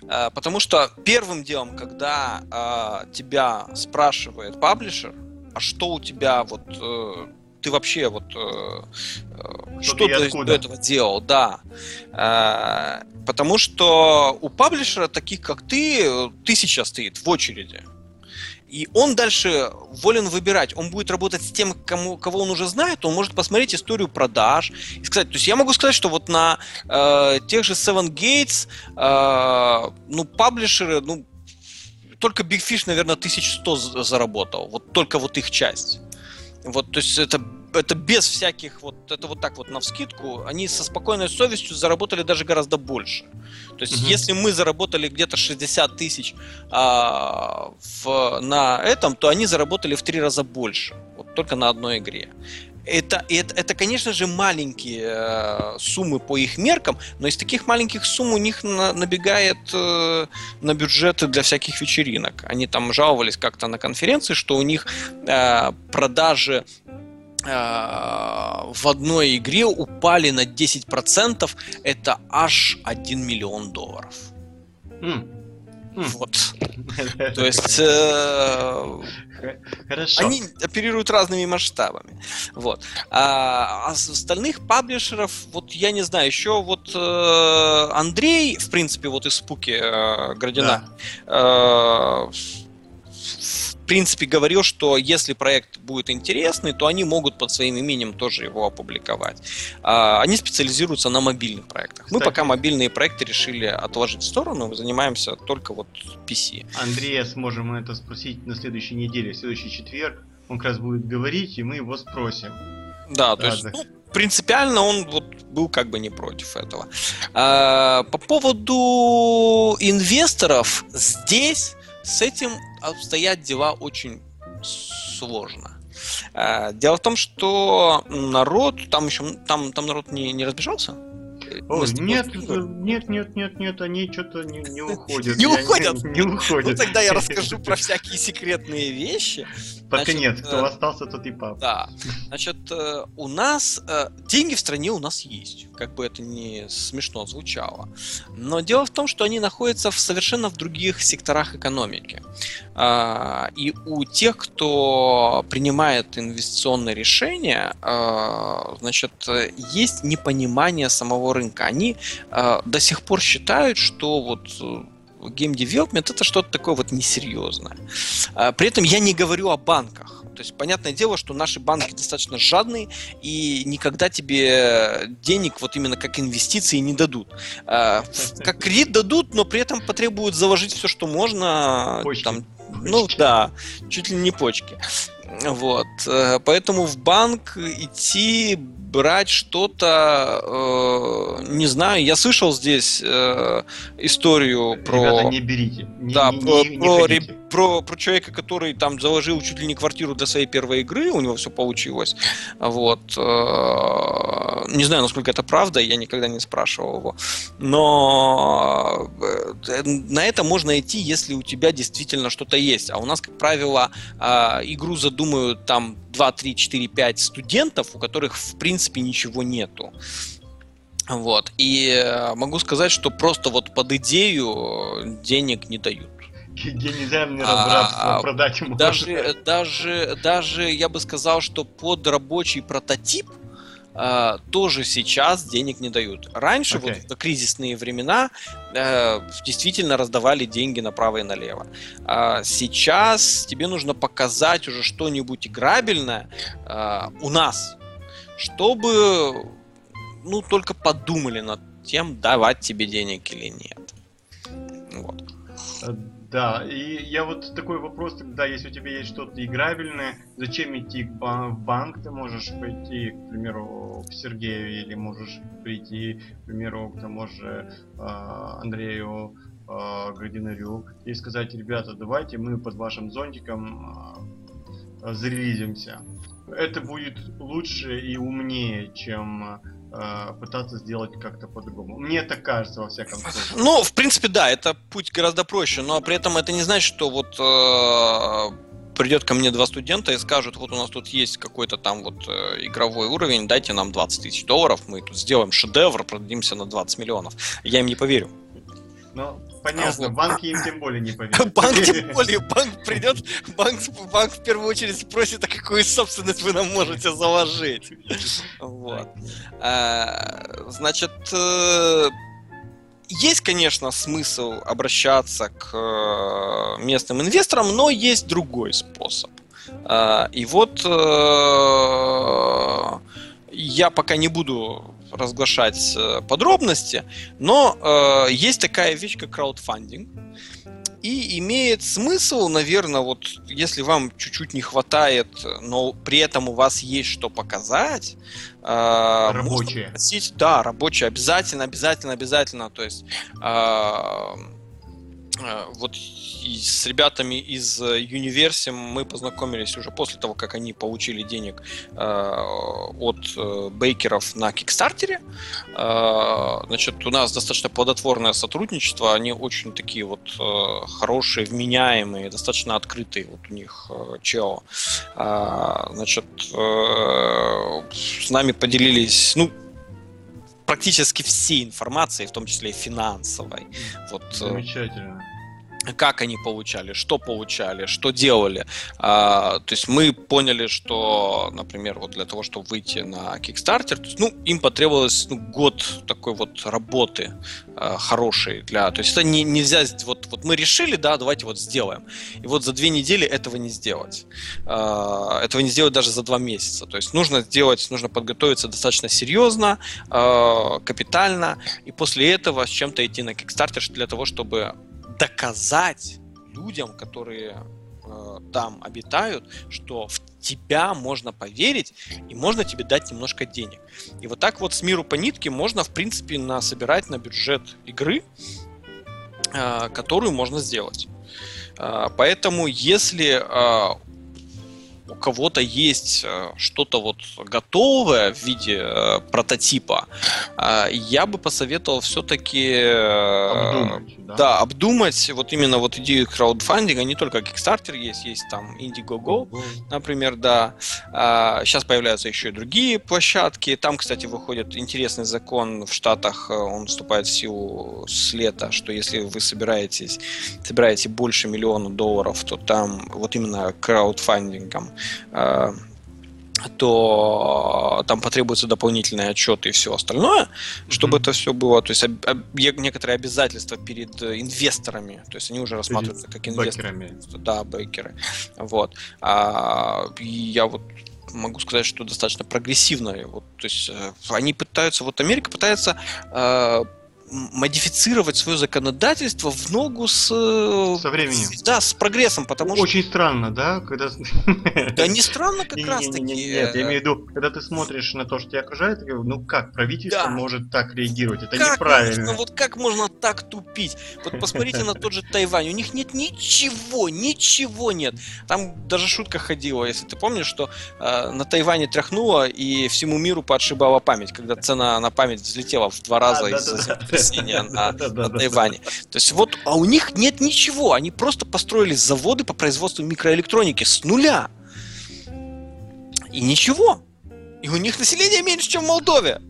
А, потому что первым делом, когда а, тебя спрашивает паблишер, а что у тебя вот э, ты вообще вот э, э что ты до этого делал, да. Э, потому что у паблишера таких, как ты, тысяча стоит в очереди. И он дальше волен выбирать. Он будет работать с тем, кому, кого он уже знает. Он может посмотреть историю продаж и сказать. То есть я могу сказать, что вот на э, тех же Seven Gates, э, ну, паблишеры, ну, только Big Fish, наверное, 1100 заработал. Вот только вот их часть. Вот, то есть это, это без всяких вот, это вот так вот на вскидку, они со спокойной совестью заработали даже гораздо больше. То есть, угу. если мы заработали где-то 60 тысяч а, в, на этом, то они заработали в три раза больше. Вот только на одной игре. Это, это, это, конечно же, маленькие э, суммы по их меркам, но из таких маленьких сумм у них на, набегает э, на бюджеты для всяких вечеринок. Они там жаловались как-то на конференции, что у них э, продажи э, в одной игре упали на 10%. Это аж 1 миллион долларов. Mm. Вот. То есть э, Хорошо. они оперируют разными масштабами. Вот. А, а остальных паблишеров, вот я не знаю, еще вот э, Андрей, в принципе, вот из Спуки э, Градина, принципе, говорил, что если проект будет интересный, то они могут под своим именем тоже его опубликовать. А, они специализируются на мобильных проектах. Кстати, Мы пока мобильные проекты решили отложить в сторону, занимаемся только вот PC. Андрея сможем это спросить на следующей неделе, в следующий четверг. Он как раз будет говорить, и мы его спросим. Да, то есть, ну, принципиально он вот был как бы не против этого. А, по поводу инвесторов, здесь с этим обстоят дела очень сложно. А, дело в том, что народ, там еще, там, там народ не, не разбежался, о, нет, нет, нет, нет, нет, они что-то не, не уходят. Не уходят? Не, уходят. Ну тогда я расскажу про всякие секретные вещи. Под конец, кто э, остался, тот и пап. Да. Значит, э, у нас э, деньги в стране у нас есть. Как бы это не смешно звучало. Но дело в том, что они находятся в совершенно в других секторах экономики. А, и у тех, кто принимает инвестиционные решения, значит, есть непонимание самого рынка. Они до сих пор считают, что вот Game Development это что-то такое вот несерьезное. А, при этом я не говорю о банках. То есть, понятное дело, что наши банки достаточно жадные и никогда тебе денег вот именно как инвестиции не дадут. А, как кредит дадут, но при этом потребуют заложить все, что можно. Почки. Там, ну да, чуть ли не почки. Вот. Э, поэтому в банк идти брать что-то, э, не знаю, я слышал здесь э, историю про... Ребята, не берите. Не, да, не, про, не, не про, про, про человека, который там заложил чуть ли не квартиру для своей первой игры, у него все получилось. Вот. Э, не знаю, насколько это правда, я никогда не спрашивал его. Но э, на это можно идти, если у тебя действительно что-то есть. А у нас, как правило, э, игру задумают там 2, 3, 4, 5 студентов, у которых в принципе ничего нету. Вот. И могу сказать, что просто вот под идею денег не дают где нельзя мне разбираться, а, продать ему. Даже, даже, даже я бы сказал, что под рабочий прототип Uh, тоже сейчас денег не дают. Раньше, okay. вот в кризисные времена, uh, действительно раздавали деньги направо и налево. Uh, сейчас тебе нужно показать уже что-нибудь играбельное у нас, чтобы ну только подумали над тем, давать тебе денег или нет. Вот. Да, и я вот такой вопрос, тогда, если у тебя есть что-то играбельное, зачем идти в банк? Ты можешь пойти, к примеру, к Сергею, или можешь прийти, к примеру, к тому же э, Андрею э, Градинарю, и сказать, ребята, давайте мы под вашим зонтиком э, зарелизимся. Это будет лучше и умнее, чем пытаться сделать как-то по-другому. Мне так кажется, во всяком случае. Ну, в принципе, да, это путь гораздо проще, но при этом это не значит, что вот э, придет ко мне два студента и скажут, вот у нас тут есть какой-то там вот э, игровой уровень, дайте нам 20 тысяч долларов, мы тут сделаем шедевр, продадимся на 20 миллионов. Я им не поверю. Ну, понятно, а, банки им тем более не поверят. Банк тем более, банк придет, банк, банк в первую очередь спросит, а какую собственность вы нам можете заложить. Вот. А, значит, э, есть, конечно, смысл обращаться к э, местным инвесторам, но есть другой способ. А, и вот э, я пока не буду разглашать э, подробности, но э, есть такая вещь, как краудфандинг. И имеет смысл, наверное, вот если вам чуть-чуть не хватает, но при этом у вас есть что показать. Э, рабочие. Попросить, да, рабочие обязательно, обязательно, обязательно. То есть э, вот с ребятами из Universum мы познакомились уже после того, как они получили денег э, от э, бейкеров на Кикстартере. Э, значит, у нас достаточно плодотворное сотрудничество, они очень такие вот э, хорошие, вменяемые, достаточно открытые вот у них э, чел. Э, значит, э, с нами поделились, ну, практически всей информацией, в том числе и финансовой. Вот, э, Замечательно как они получали, что получали, что делали. А, то есть мы поняли, что, например, вот для того, чтобы выйти на Kickstarter, то есть, ну, им потребовалось ну, год такой вот работы а, хорошей для. То есть это не, нельзя вот вот мы решили, да, давайте вот сделаем. И вот за две недели этого не сделать. А, этого не сделать даже за два месяца. То есть нужно сделать, нужно подготовиться достаточно серьезно, а, капитально, и после этого с чем-то идти на Kickstarter для того, чтобы доказать людям, которые э, там обитают, что в тебя можно поверить и можно тебе дать немножко денег. И вот так вот с миру по нитке можно, в принципе, насобирать на бюджет игры, э, которую можно сделать. Э, поэтому, если э, у кого-то есть э, что-то вот готовое в виде э, прототипа, э, я бы посоветовал все-таки Обдумать, да? да, обдумать вот именно вот идею краудфандинга, не только Kickstarter есть, есть там Indiegogo, например, да. А, сейчас появляются еще и другие площадки. Там, кстати, выходит интересный закон в Штатах, он вступает в силу с лета, что если вы собираетесь, собираете больше миллиона долларов, то там вот именно краудфандингом то там потребуются дополнительные отчеты и все остальное, чтобы mm-hmm. это все было, то есть об, об, некоторые обязательства перед э, инвесторами, то есть они уже рассматриваются как инвесторы. Бэкерами. Да, бейкеры. Вот. А, я вот могу сказать, что достаточно прогрессивно. Вот, то есть э, они пытаются, вот Америка пытается модифицировать свое законодательство в ногу с... Э, Со временем. С, да, с прогрессом, потому Очень что... Очень странно, да? Когда... Да не странно как раз таки. Нет, я имею в виду, когда ты смотришь на то, что тебя окружает, ну как правительство да. может так реагировать? Это как неправильно. Можно, вот как можно так тупить? Вот посмотрите на тот же Тайвань, у них нет ничего, ничего нет. Там даже шутка ходила, если ты помнишь, что э, на Тайване тряхнуло и всему миру подшибала память, когда цена на память взлетела в два раза а, из-за да, да, на, на Тайване. То есть вот, а у них нет ничего, они просто построили заводы по производству микроэлектроники с нуля. И ничего. И у них население меньше, чем в Молдове.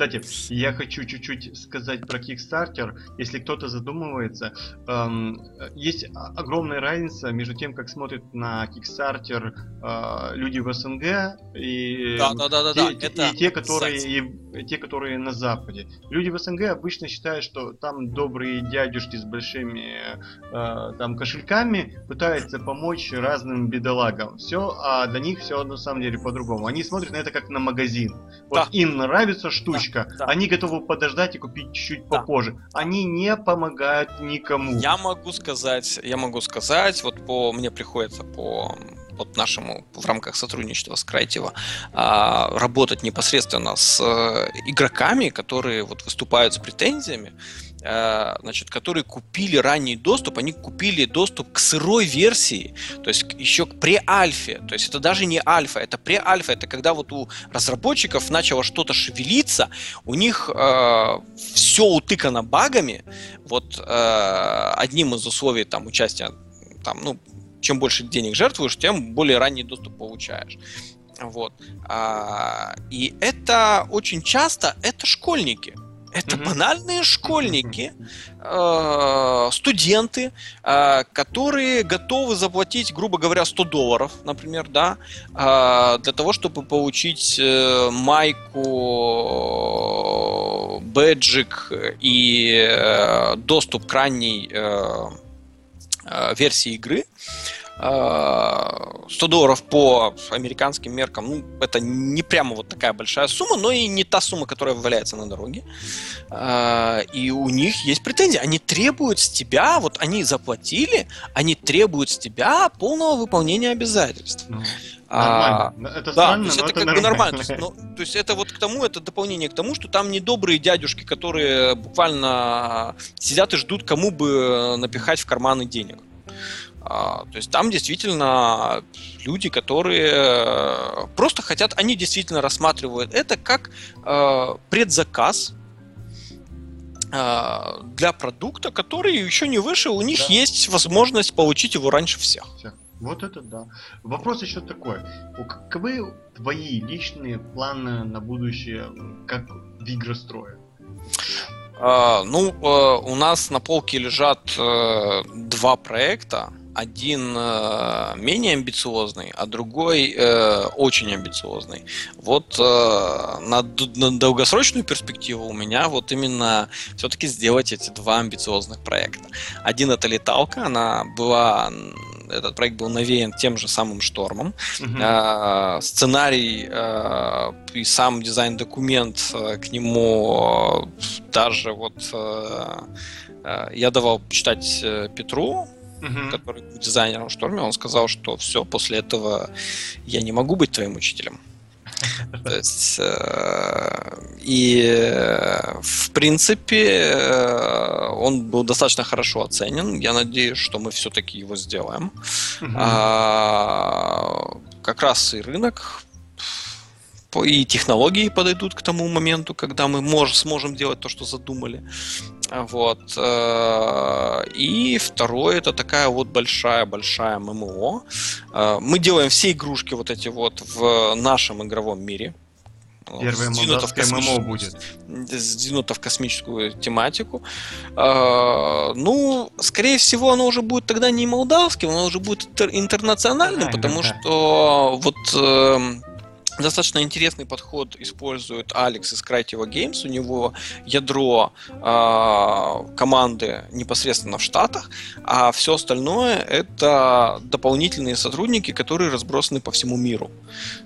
Кстати, я хочу чуть-чуть сказать про Kickstarter. Если кто-то задумывается, эм, есть огромная разница между тем, как смотрят на Kickstarter э, люди в СНГ и, да, да, да, те, да, и те, которые и, те, которые на Западе. Люди в СНГ обычно считают, что там добрые дядюшки с большими э, там кошельками пытаются помочь разным бедолагам. Все, а до них все на самом деле по-другому. Они смотрят на это как на магазин. Вот да. им нравится штучка да, да. они готовы подождать и купить чуть-чуть да. попозже. Они не помогают никому. Я могу сказать, я могу сказать, вот по мне приходится по вот нашему в рамках сотрудничества с Крайтева работать непосредственно с э, игроками, которые вот выступают с претензиями. Э, значит, которые купили ранний доступ, они купили доступ к сырой версии, то есть еще к пре-альфе. То есть это даже не альфа, это пре-альфа. Это когда вот у разработчиков начало что-то шевелиться, у них э, все утыкано багами. Вот э, одним из условий там участия, там, ну, чем больше денег жертвуешь, тем более ранний доступ получаешь. Вот. А, и это очень часто это школьники. Это mm-hmm. банальные школьники, э, студенты, э, которые готовы заплатить, грубо говоря, 100 долларов, например, да, э, для того, чтобы получить э, майку, бэджик и э, доступ к ранней э, э версии игры. 100 э, долларов по американским меркам, ну, это не прямо вот такая большая сумма, но и не та сумма, которая валяется на дороге. Э, и у них есть претензии. Они требуют с тебя, вот они заплатили, они требуют с тебя полного выполнения обязательств. Ну, а, это да, странно, то есть это, это как нормально. бы нормально. То есть, ну, то есть это вот к тому, это дополнение к тому, что там не добрые дядюшки, которые буквально сидят и ждут, кому бы напихать в карманы денег. А, то есть там действительно люди, которые э, просто хотят, они действительно рассматривают это как э, предзаказ э, для продукта, который еще не вышел, у них да. есть возможность получить его раньше всех. Все. Вот это да. Вопрос еще такой. Каковы твои личные планы на будущее, как в игростроя? Uh, ну, uh, у нас на полке лежат uh, два проекта один э, менее амбициозный, а другой э, очень амбициозный. Вот э, на, на долгосрочную перспективу у меня вот именно все-таки сделать эти два амбициозных проекта. Один это леталка, она была этот проект был навеян тем же самым штормом. Uh-huh. Э, сценарий э, и сам дизайн-документ э, к нему э, даже вот э, я давал читать Петру, uh-huh. который дизайнером в Шторме, он сказал, что все, после этого я не могу быть твоим учителем. То есть, э, и в принципе он был достаточно хорошо оценен. Я надеюсь, что мы все-таки его сделаем. Uh-huh. А, как раз и рынок и технологии подойдут к тому моменту, когда мы мож, сможем делать то, что задумали. Вот. Э, и второе, это такая вот большая-большая ММО. Э, мы делаем все игрушки вот эти вот в нашем игровом мире. Первое молдавское ММО будет. Сдвинуто в космическую тематику. Э, ну, скорее всего, оно уже будет тогда не молдавским, оно уже будет интернациональным, потому что вот эм, Достаточно интересный подход использует Алекс из Creative Games. У него ядро э, команды непосредственно в Штатах, а все остальное это дополнительные сотрудники, которые разбросаны по всему миру.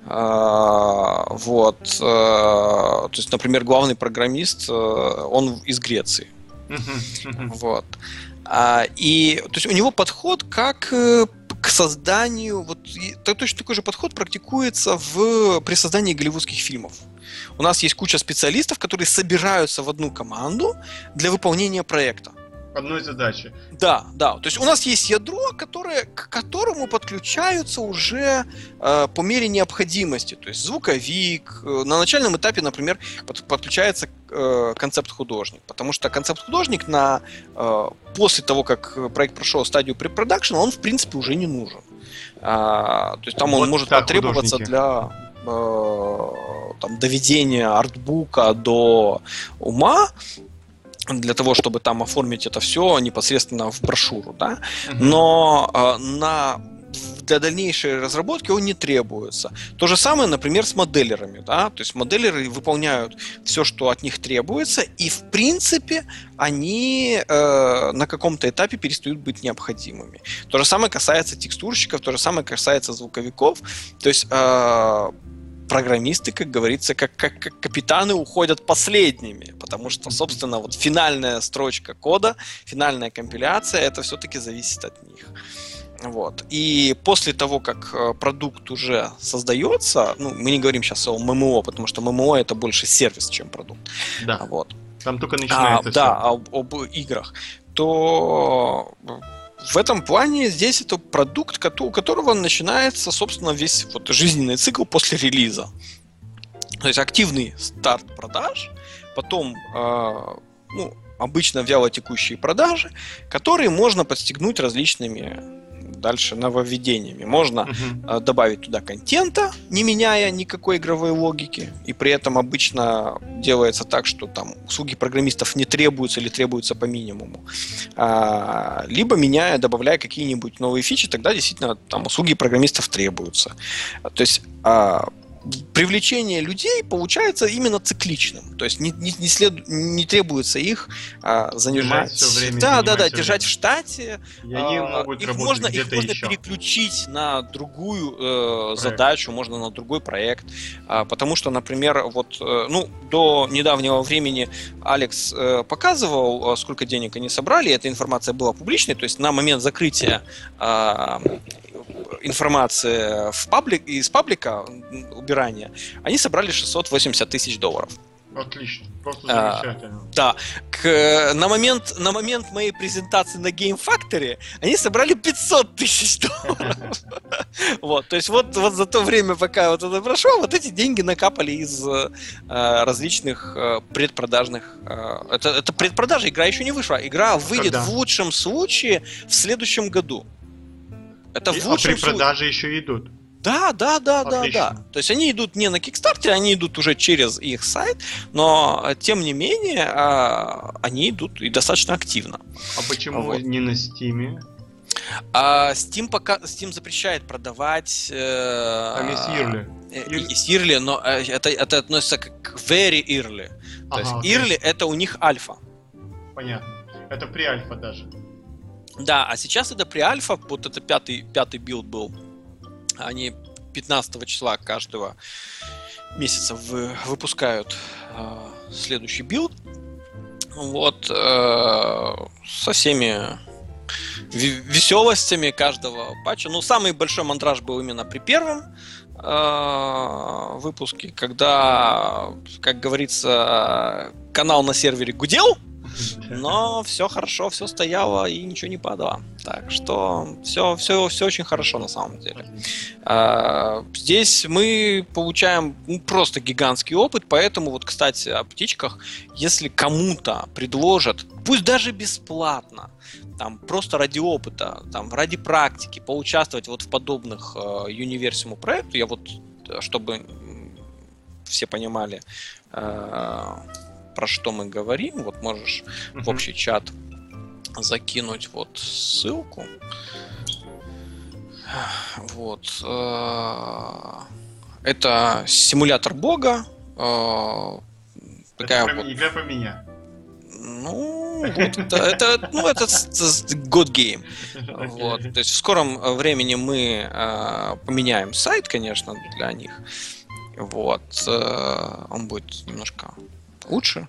Э, вот. Э, то есть, например, главный программист, э, он из Греции. Вот. А, и то есть у него подход как э, к созданию, вот точно такой же подход практикуется в, при создании голливудских фильмов. У нас есть куча специалистов, которые собираются в одну команду для выполнения проекта одной задачи. Да, да. То есть у нас есть ядро, которое, к которому подключаются уже э, по мере необходимости. То есть звуковик. Э, на начальном этапе, например, под, подключается э, концепт художник. Потому что концепт художник на, э, после того, как проект прошел стадию препродакшена, он в принципе уже не нужен. А, то есть там вот он может потребоваться художники. для э, там, доведения артбука до ума, для того, чтобы там оформить это все непосредственно в брошюру, да. Но э, на для дальнейшей разработки он не требуется. То же самое, например, с моделерами, да, то есть моделеры выполняют все, что от них требуется, и в принципе они э, на каком-то этапе перестают быть необходимыми. То же самое касается текстурщиков, то же самое касается звуковиков, то есть э, программисты, как говорится, как, как, как капитаны уходят последними, потому что, собственно, вот финальная строчка кода, финальная компиляция, это все-таки зависит от них. Вот. И после того, как э, продукт уже создается, ну, мы не говорим сейчас о ММО, потому что ММО это больше сервис, чем продукт. Да. Вот. Там только начинается. А, да, об, об играх. То в этом плане здесь это продукт, у которого начинается, собственно, весь вот жизненный цикл после релиза. То есть активный старт продаж, потом э, ну, обычно вялотекущие продажи, которые можно подстегнуть различными дальше нововведениями. Можно uh-huh. добавить туда контента, не меняя никакой игровой логики, и при этом обычно делается так, что там услуги программистов не требуются или требуются по минимуму. А, либо меняя, добавляя какие-нибудь новые фичи, тогда действительно там услуги программистов требуются. То есть а, привлечение людей получается именно цикличным. То есть не, не, не, след, не требуется их а, занимать. Держать все время да, да, да, держать в штате. И они а, могут их можно, их можно еще. переключить на другую э, задачу, можно на другой проект. А, потому что, например, вот э, ну, до недавнего времени Алекс э, показывал, э, сколько денег они собрали. Эта информация была публичной. То есть на момент закрытия э, информации в паблик, из паблика убирания, они собрали 680 тысяч долларов. Отлично, просто замечательно. А, да, к, на, момент, на момент моей презентации на Game Factory они собрали 500 тысяч долларов. Вот, то есть вот, вот за то время, пока вот это прошло, вот эти деньги накапали из э, различных э, предпродажных... Э, это, это предпродажа, игра еще не вышла. Игра выйдет в лучшем случае в следующем году. Это и, в лучшем а при продаже еще идут. Да, да, да, Отлично. да, да. То есть они идут не на Kickstarter, они идут уже через их сайт, но тем не менее а, они идут и достаточно активно. А почему вот. не на Steam? А Steam пока Steam запрещает продавать. Э, Там есть. Э, early, но э, это, это относится к very early. То ага, есть early это у них альфа. Понятно. Это pre-alpha даже. Да, а сейчас это pre-alpha, вот это пятый, пятый билд был. Они 15 числа каждого месяца вы, выпускают э, следующий билд. Вот э, со всеми веселостями каждого патча. Ну, самый большой мандраж был именно при первом э, выпуске, когда, как говорится, канал на сервере гудел, но все хорошо, все стояло и ничего не падало. Так что все, все, все очень хорошо на самом деле. А, здесь мы получаем ну, просто гигантский опыт, поэтому вот, кстати, о птичках, если кому-то предложат, пусть даже бесплатно, там просто ради опыта, там ради практики поучаствовать вот в подобных э, универсиму проекту, я вот, чтобы все понимали, э, про что мы говорим, вот можешь в общий чат закинуть вот ссылку. Вот. Э, это симулятор бога. Э, такая это вот... игра про меня. Ну, вот это, это, ну, это God Game. Okay. Вот. То есть в скором времени мы э, поменяем сайт, конечно, для них. Вот. Э, он будет немножко лучше.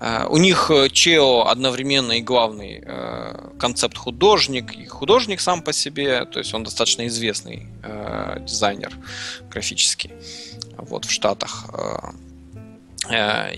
Э, у них э, Чео одновременно и главный э, концепт художник, и художник сам по себе, то есть он достаточно известный дизайнер графический вот, в Штатах.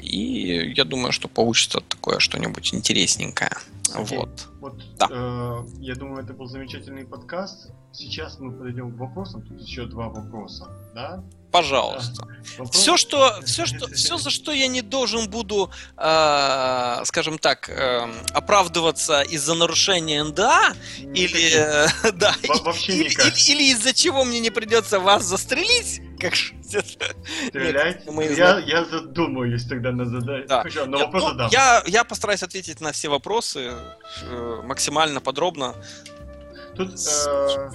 И я думаю, что получится такое что-нибудь интересненькое. Вот. Вот да. э, я думаю, это был замечательный подкаст. Сейчас мы подойдем к вопросам. Тут еще два вопроса. Да? Пожалуйста. Все, что, все, что, все, за что я не должен буду, э, скажем так, э, оправдываться из-за нарушения НДА, или, э, да, вообще или, или, или из-за чего мне не придется вас застрелить, как Стрелять? Нет, я, я задумаюсь тогда на задание. Да. Хорошо, я, ну, Я, я постараюсь ответить на все вопросы э, максимально подробно. Тут э,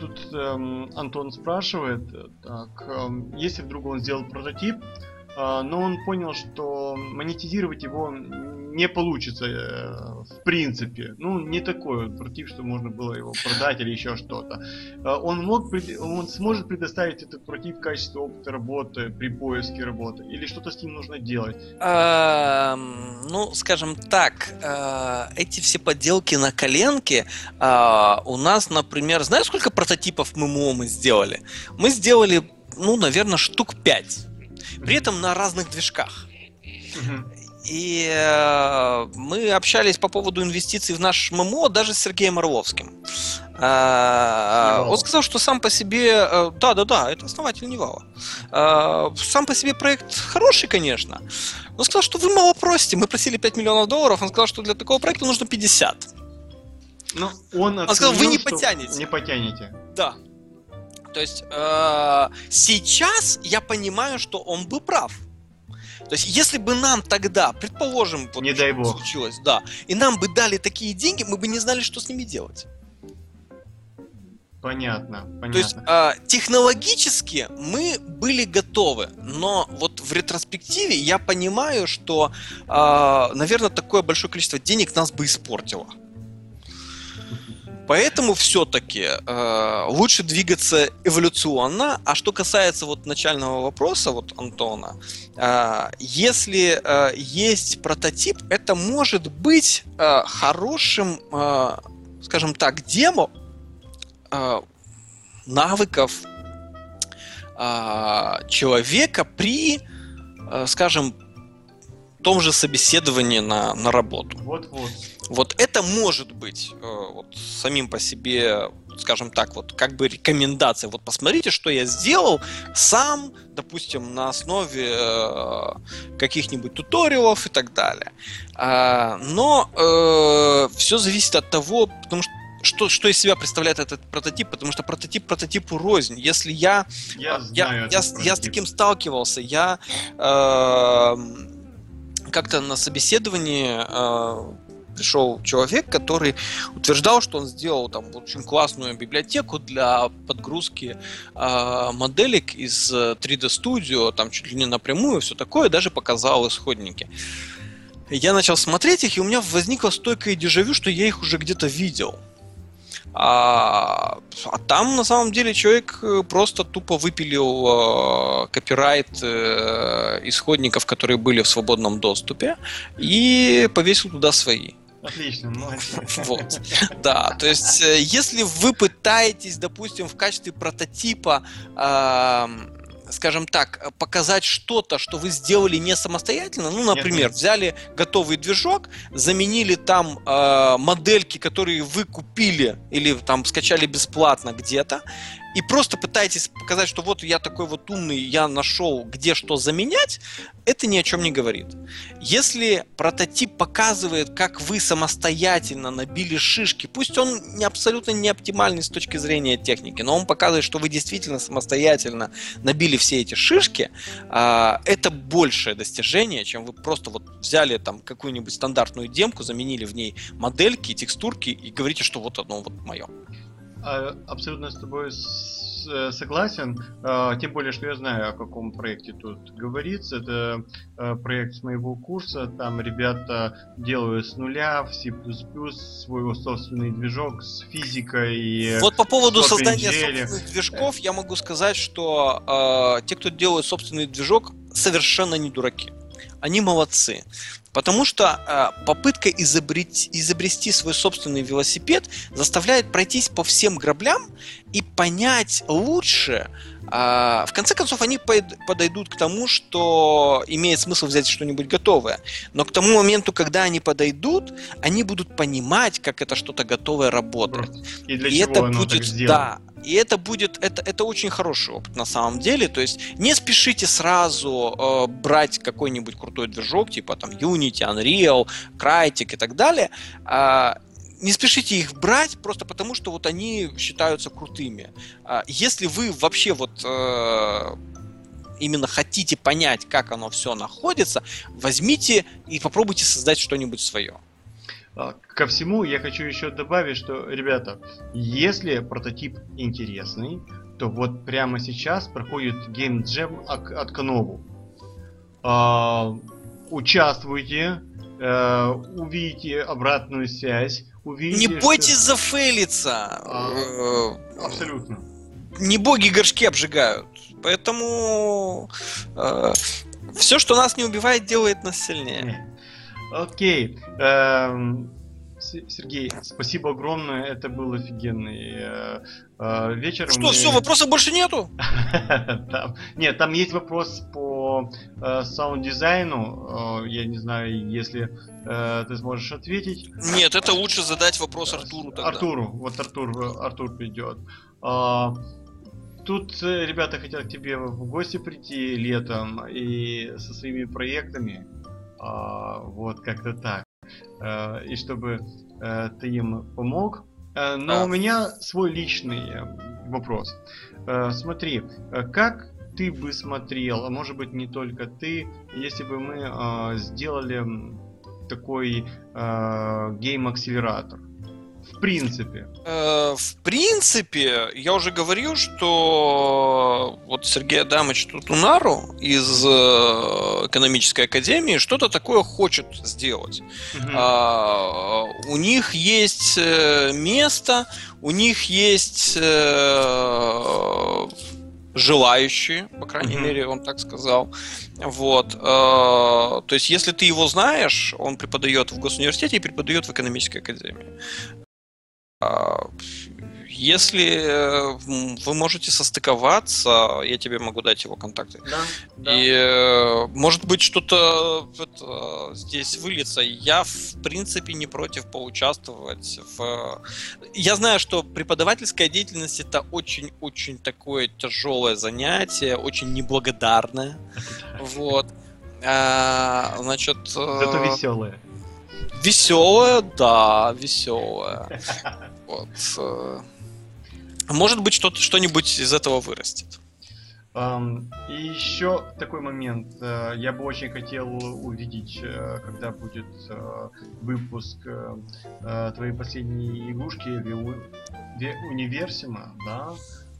Тут эм, Антон спрашивает, так, эм, если вдруг он сделал прототип, э, но он понял, что монетизировать его не получится э, в принципе. Ну, не такой вот прототип, что можно было его продать или еще что-то. Э, он, мог, он сможет предоставить этот прототип в качестве опыта работы при поиске работы? Или что-то с ним нужно делать? Эм, ну, скажем так, э, эти все подделки на коленке у нас, например, знаешь, сколько прототипов ММО мы сделали? Мы сделали, ну, наверное, штук 5. При этом на разных движках. И э, мы общались по поводу инвестиций в наш ММО даже с Сергеем Орловским. Э, он сказал, что сам по себе... Э, да, да, да, это основатель Невала. Э, сам по себе проект хороший, конечно. Он сказал, что вы мало просите. Мы просили 5 миллионов долларов. Он сказал, что для такого проекта нужно 50. Ну, он, он сказал, вы не потянете. Не потянете. Да. То есть э, сейчас я понимаю, что он был прав. То есть, если бы нам тогда, предположим, вот не дай бог. случилось, да, и нам бы дали такие деньги, мы бы не знали, что с ними делать. Понятно, понятно. То есть э, технологически мы были готовы, но вот в ретроспективе я понимаю, что, э, наверное, такое большое количество денег нас бы испортило. Поэтому все-таки э, лучше двигаться эволюционно. А что касается вот начального вопроса вот Антона, э, если э, есть прототип, это может быть э, хорошим, э, скажем так, демо э, навыков э, человека при, э, скажем, том же собеседовании на, на работу. Вот-вот. Вот это может быть э, вот, самим по себе, скажем так, вот как бы рекомендация. Вот посмотрите, что я сделал сам, допустим, на основе э, каких-нибудь туториалов и так далее. А, но э, все зависит от того, потому что что, что из себя представляет этот прототип, потому что прототип прототипу рознь. Если я я, а, я, я, я с таким сталкивался, я э, как-то на собеседовании э, пришел человек, который утверждал, что он сделал там очень классную библиотеку для подгрузки э, моделек из 3D Studio, там чуть ли не напрямую, все такое, даже показал исходники. Я начал смотреть их, и у меня возникло стойкое дежавю, что я их уже где-то видел. А, а там на самом деле человек э, просто тупо выпилил э, копирайт э, исходников, которые были в свободном доступе, и повесил туда свои. Отлично, молодец. Вот. Да, то есть, э, если вы пытаетесь, допустим, в качестве прототипа скажем так, показать что-то, что вы сделали не самостоятельно. Ну, например, нет, нет. взяли готовый движок, заменили там э, модельки, которые вы купили или там скачали бесплатно где-то, и просто пытаетесь показать, что вот я такой вот умный, я нашел, где что заменять, это ни о чем не говорит. Если прототип показывает, как вы самостоятельно набили шишки, пусть он не абсолютно не оптимальный с точки зрения техники, но он показывает, что вы действительно самостоятельно набили все эти шишки, а, это большее достижение, чем вы просто вот взяли там какую-нибудь стандартную демку, заменили в ней модельки, текстурки и говорите, что вот одно вот мое. А, абсолютно с тобой э, согласен, а, тем более, что я знаю, о каком проекте тут говорится. Это э, проект с моего курса, там ребята делают с нуля в C++ свой собственный движок с физикой. Вот по поводу создания собственных движков я могу сказать, что э, те, кто делает собственный движок, совершенно не дураки. Они молодцы. Потому что э, попытка изобрести, изобрести свой собственный велосипед заставляет пройтись по всем граблям и понять лучше. Э, в конце концов, они подойдут к тому, что имеет смысл взять что-нибудь готовое. Но к тому моменту, когда они подойдут, они будут понимать, как это что-то готовое работает. И для и чего это оно будет, так да, и это будет, это, это очень хороший опыт на самом деле. То есть не спешите сразу э, брать какой-нибудь крутой движок, типа там Unity, Unreal, Crytek и так далее. Э, не спешите их брать просто потому, что вот они считаются крутыми. Э, если вы вообще вот э, именно хотите понять, как оно все находится, возьмите и попробуйте создать что-нибудь свое. А, ко всему я хочу еще добавить, что, ребята, если прототип интересный, то вот прямо сейчас проходит Jam от. А, участвуйте, а, увидите обратную связь, увидите... Не бойтесь что... зафейлиться! А, э, абсолютно. Не боги горшки обжигают. Поэтому э, все, что нас не убивает, делает нас сильнее. Окей. Эм, Сергей, спасибо огромное, это был офигенный э, э, вечер. Что, мы... все, вопросов больше нету? там, нет, там есть вопрос по э, саунд-дизайну. Э, я не знаю, если ты сможешь ответить. Нет, это лучше задать вопрос Артуру тогда. Артуру, вот Артур, Артур придет. Э, тут ребята хотят к тебе в гости прийти летом и со своими проектами. А, вот как-то так. А, и чтобы а, ты им помог. А, но а. у меня свой личный вопрос. Смотри, как ты бы смотрел, а может быть не только ты, если бы мы а, сделали такой гейм-акселератор? В принципе. Э, в принципе, я уже говорил, что вот Сергей Адамович Тутунару из э, экономической академии что-то такое хочет сделать. Угу. А, у них есть э, место, у них есть желающие, по крайней mm-hmm. мере, он так сказал. Вот. То есть, если ты его знаешь, он преподает в госуниверситете и преподает в экономической академии. А, если э, вы можете состыковаться, я тебе могу дать его контакты. Да, да. И э, может быть что-то это, здесь выльется. Я в принципе не против поучаствовать в. Я знаю, что преподавательская деятельность это очень-очень такое тяжелое занятие, очень неблагодарное. Вот. А, значит. Это веселое. Веселая, да, веселая. Вот. Э, может быть, что-то, что-нибудь из этого вырастет. Um, и еще такой момент. Uh, я бы очень хотел увидеть, uh, когда будет uh, выпуск твоей последней игрушки Универсима, да?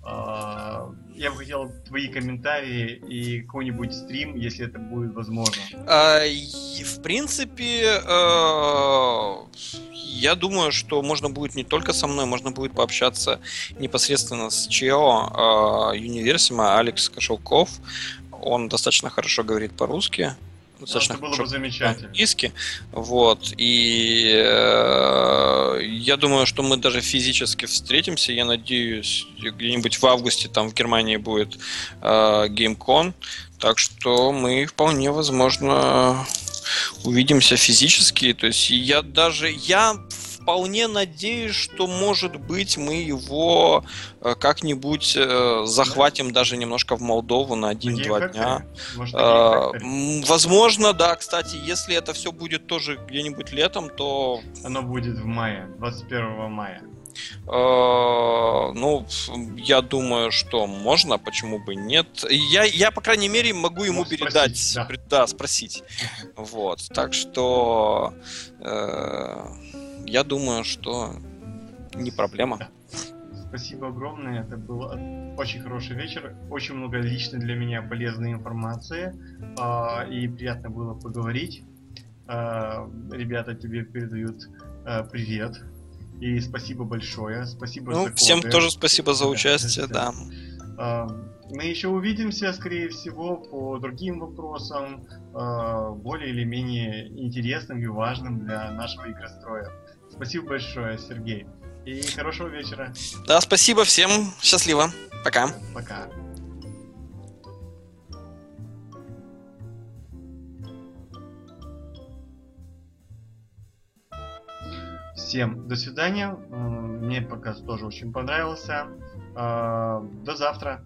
А, я бы хотел твои комментарии и какой-нибудь стрим, если это будет возможно. А, в принципе, а, я думаю, что можно будет не только со мной, можно будет пообщаться непосредственно с ЧЕО Универсима Алекс Кошелков. Он достаточно хорошо говорит по-русски. Достаточно это было бы замечательно. Иски, вот, и э, я думаю, что мы даже физически встретимся, я надеюсь, где-нибудь в августе там в Германии будет э, GameCon, так что мы вполне возможно увидимся физически, то есть я даже, я вполне надеюсь, что, может быть, мы его э, как-нибудь э, захватим даже немножко в Молдову на один-два дня. Может, э, возможно, да. Кстати, если это все будет тоже где-нибудь летом, то... Оно будет в мае, 21 мая. Ну, я думаю, что можно, почему бы нет. Я, я по крайней мере, могу ему Можешь передать, спросить, да. да, спросить. Вот, так что э, я думаю, что не проблема. Спасибо огромное, это был очень хороший вечер, очень много лично для меня полезной информации, э, и приятно было поговорить. Э, ребята тебе передают э, привет, и спасибо большое, спасибо ну, за Всем тоже спасибо за участие, да. да. Мы еще увидимся, скорее всего, по другим вопросам, более или менее интересным и важным для нашего игростроя. Спасибо большое, Сергей. И хорошего вечера. Да, спасибо всем. Счастливо. Пока. Пока. Всем до свидания. Мне показ тоже очень понравился. А, до завтра.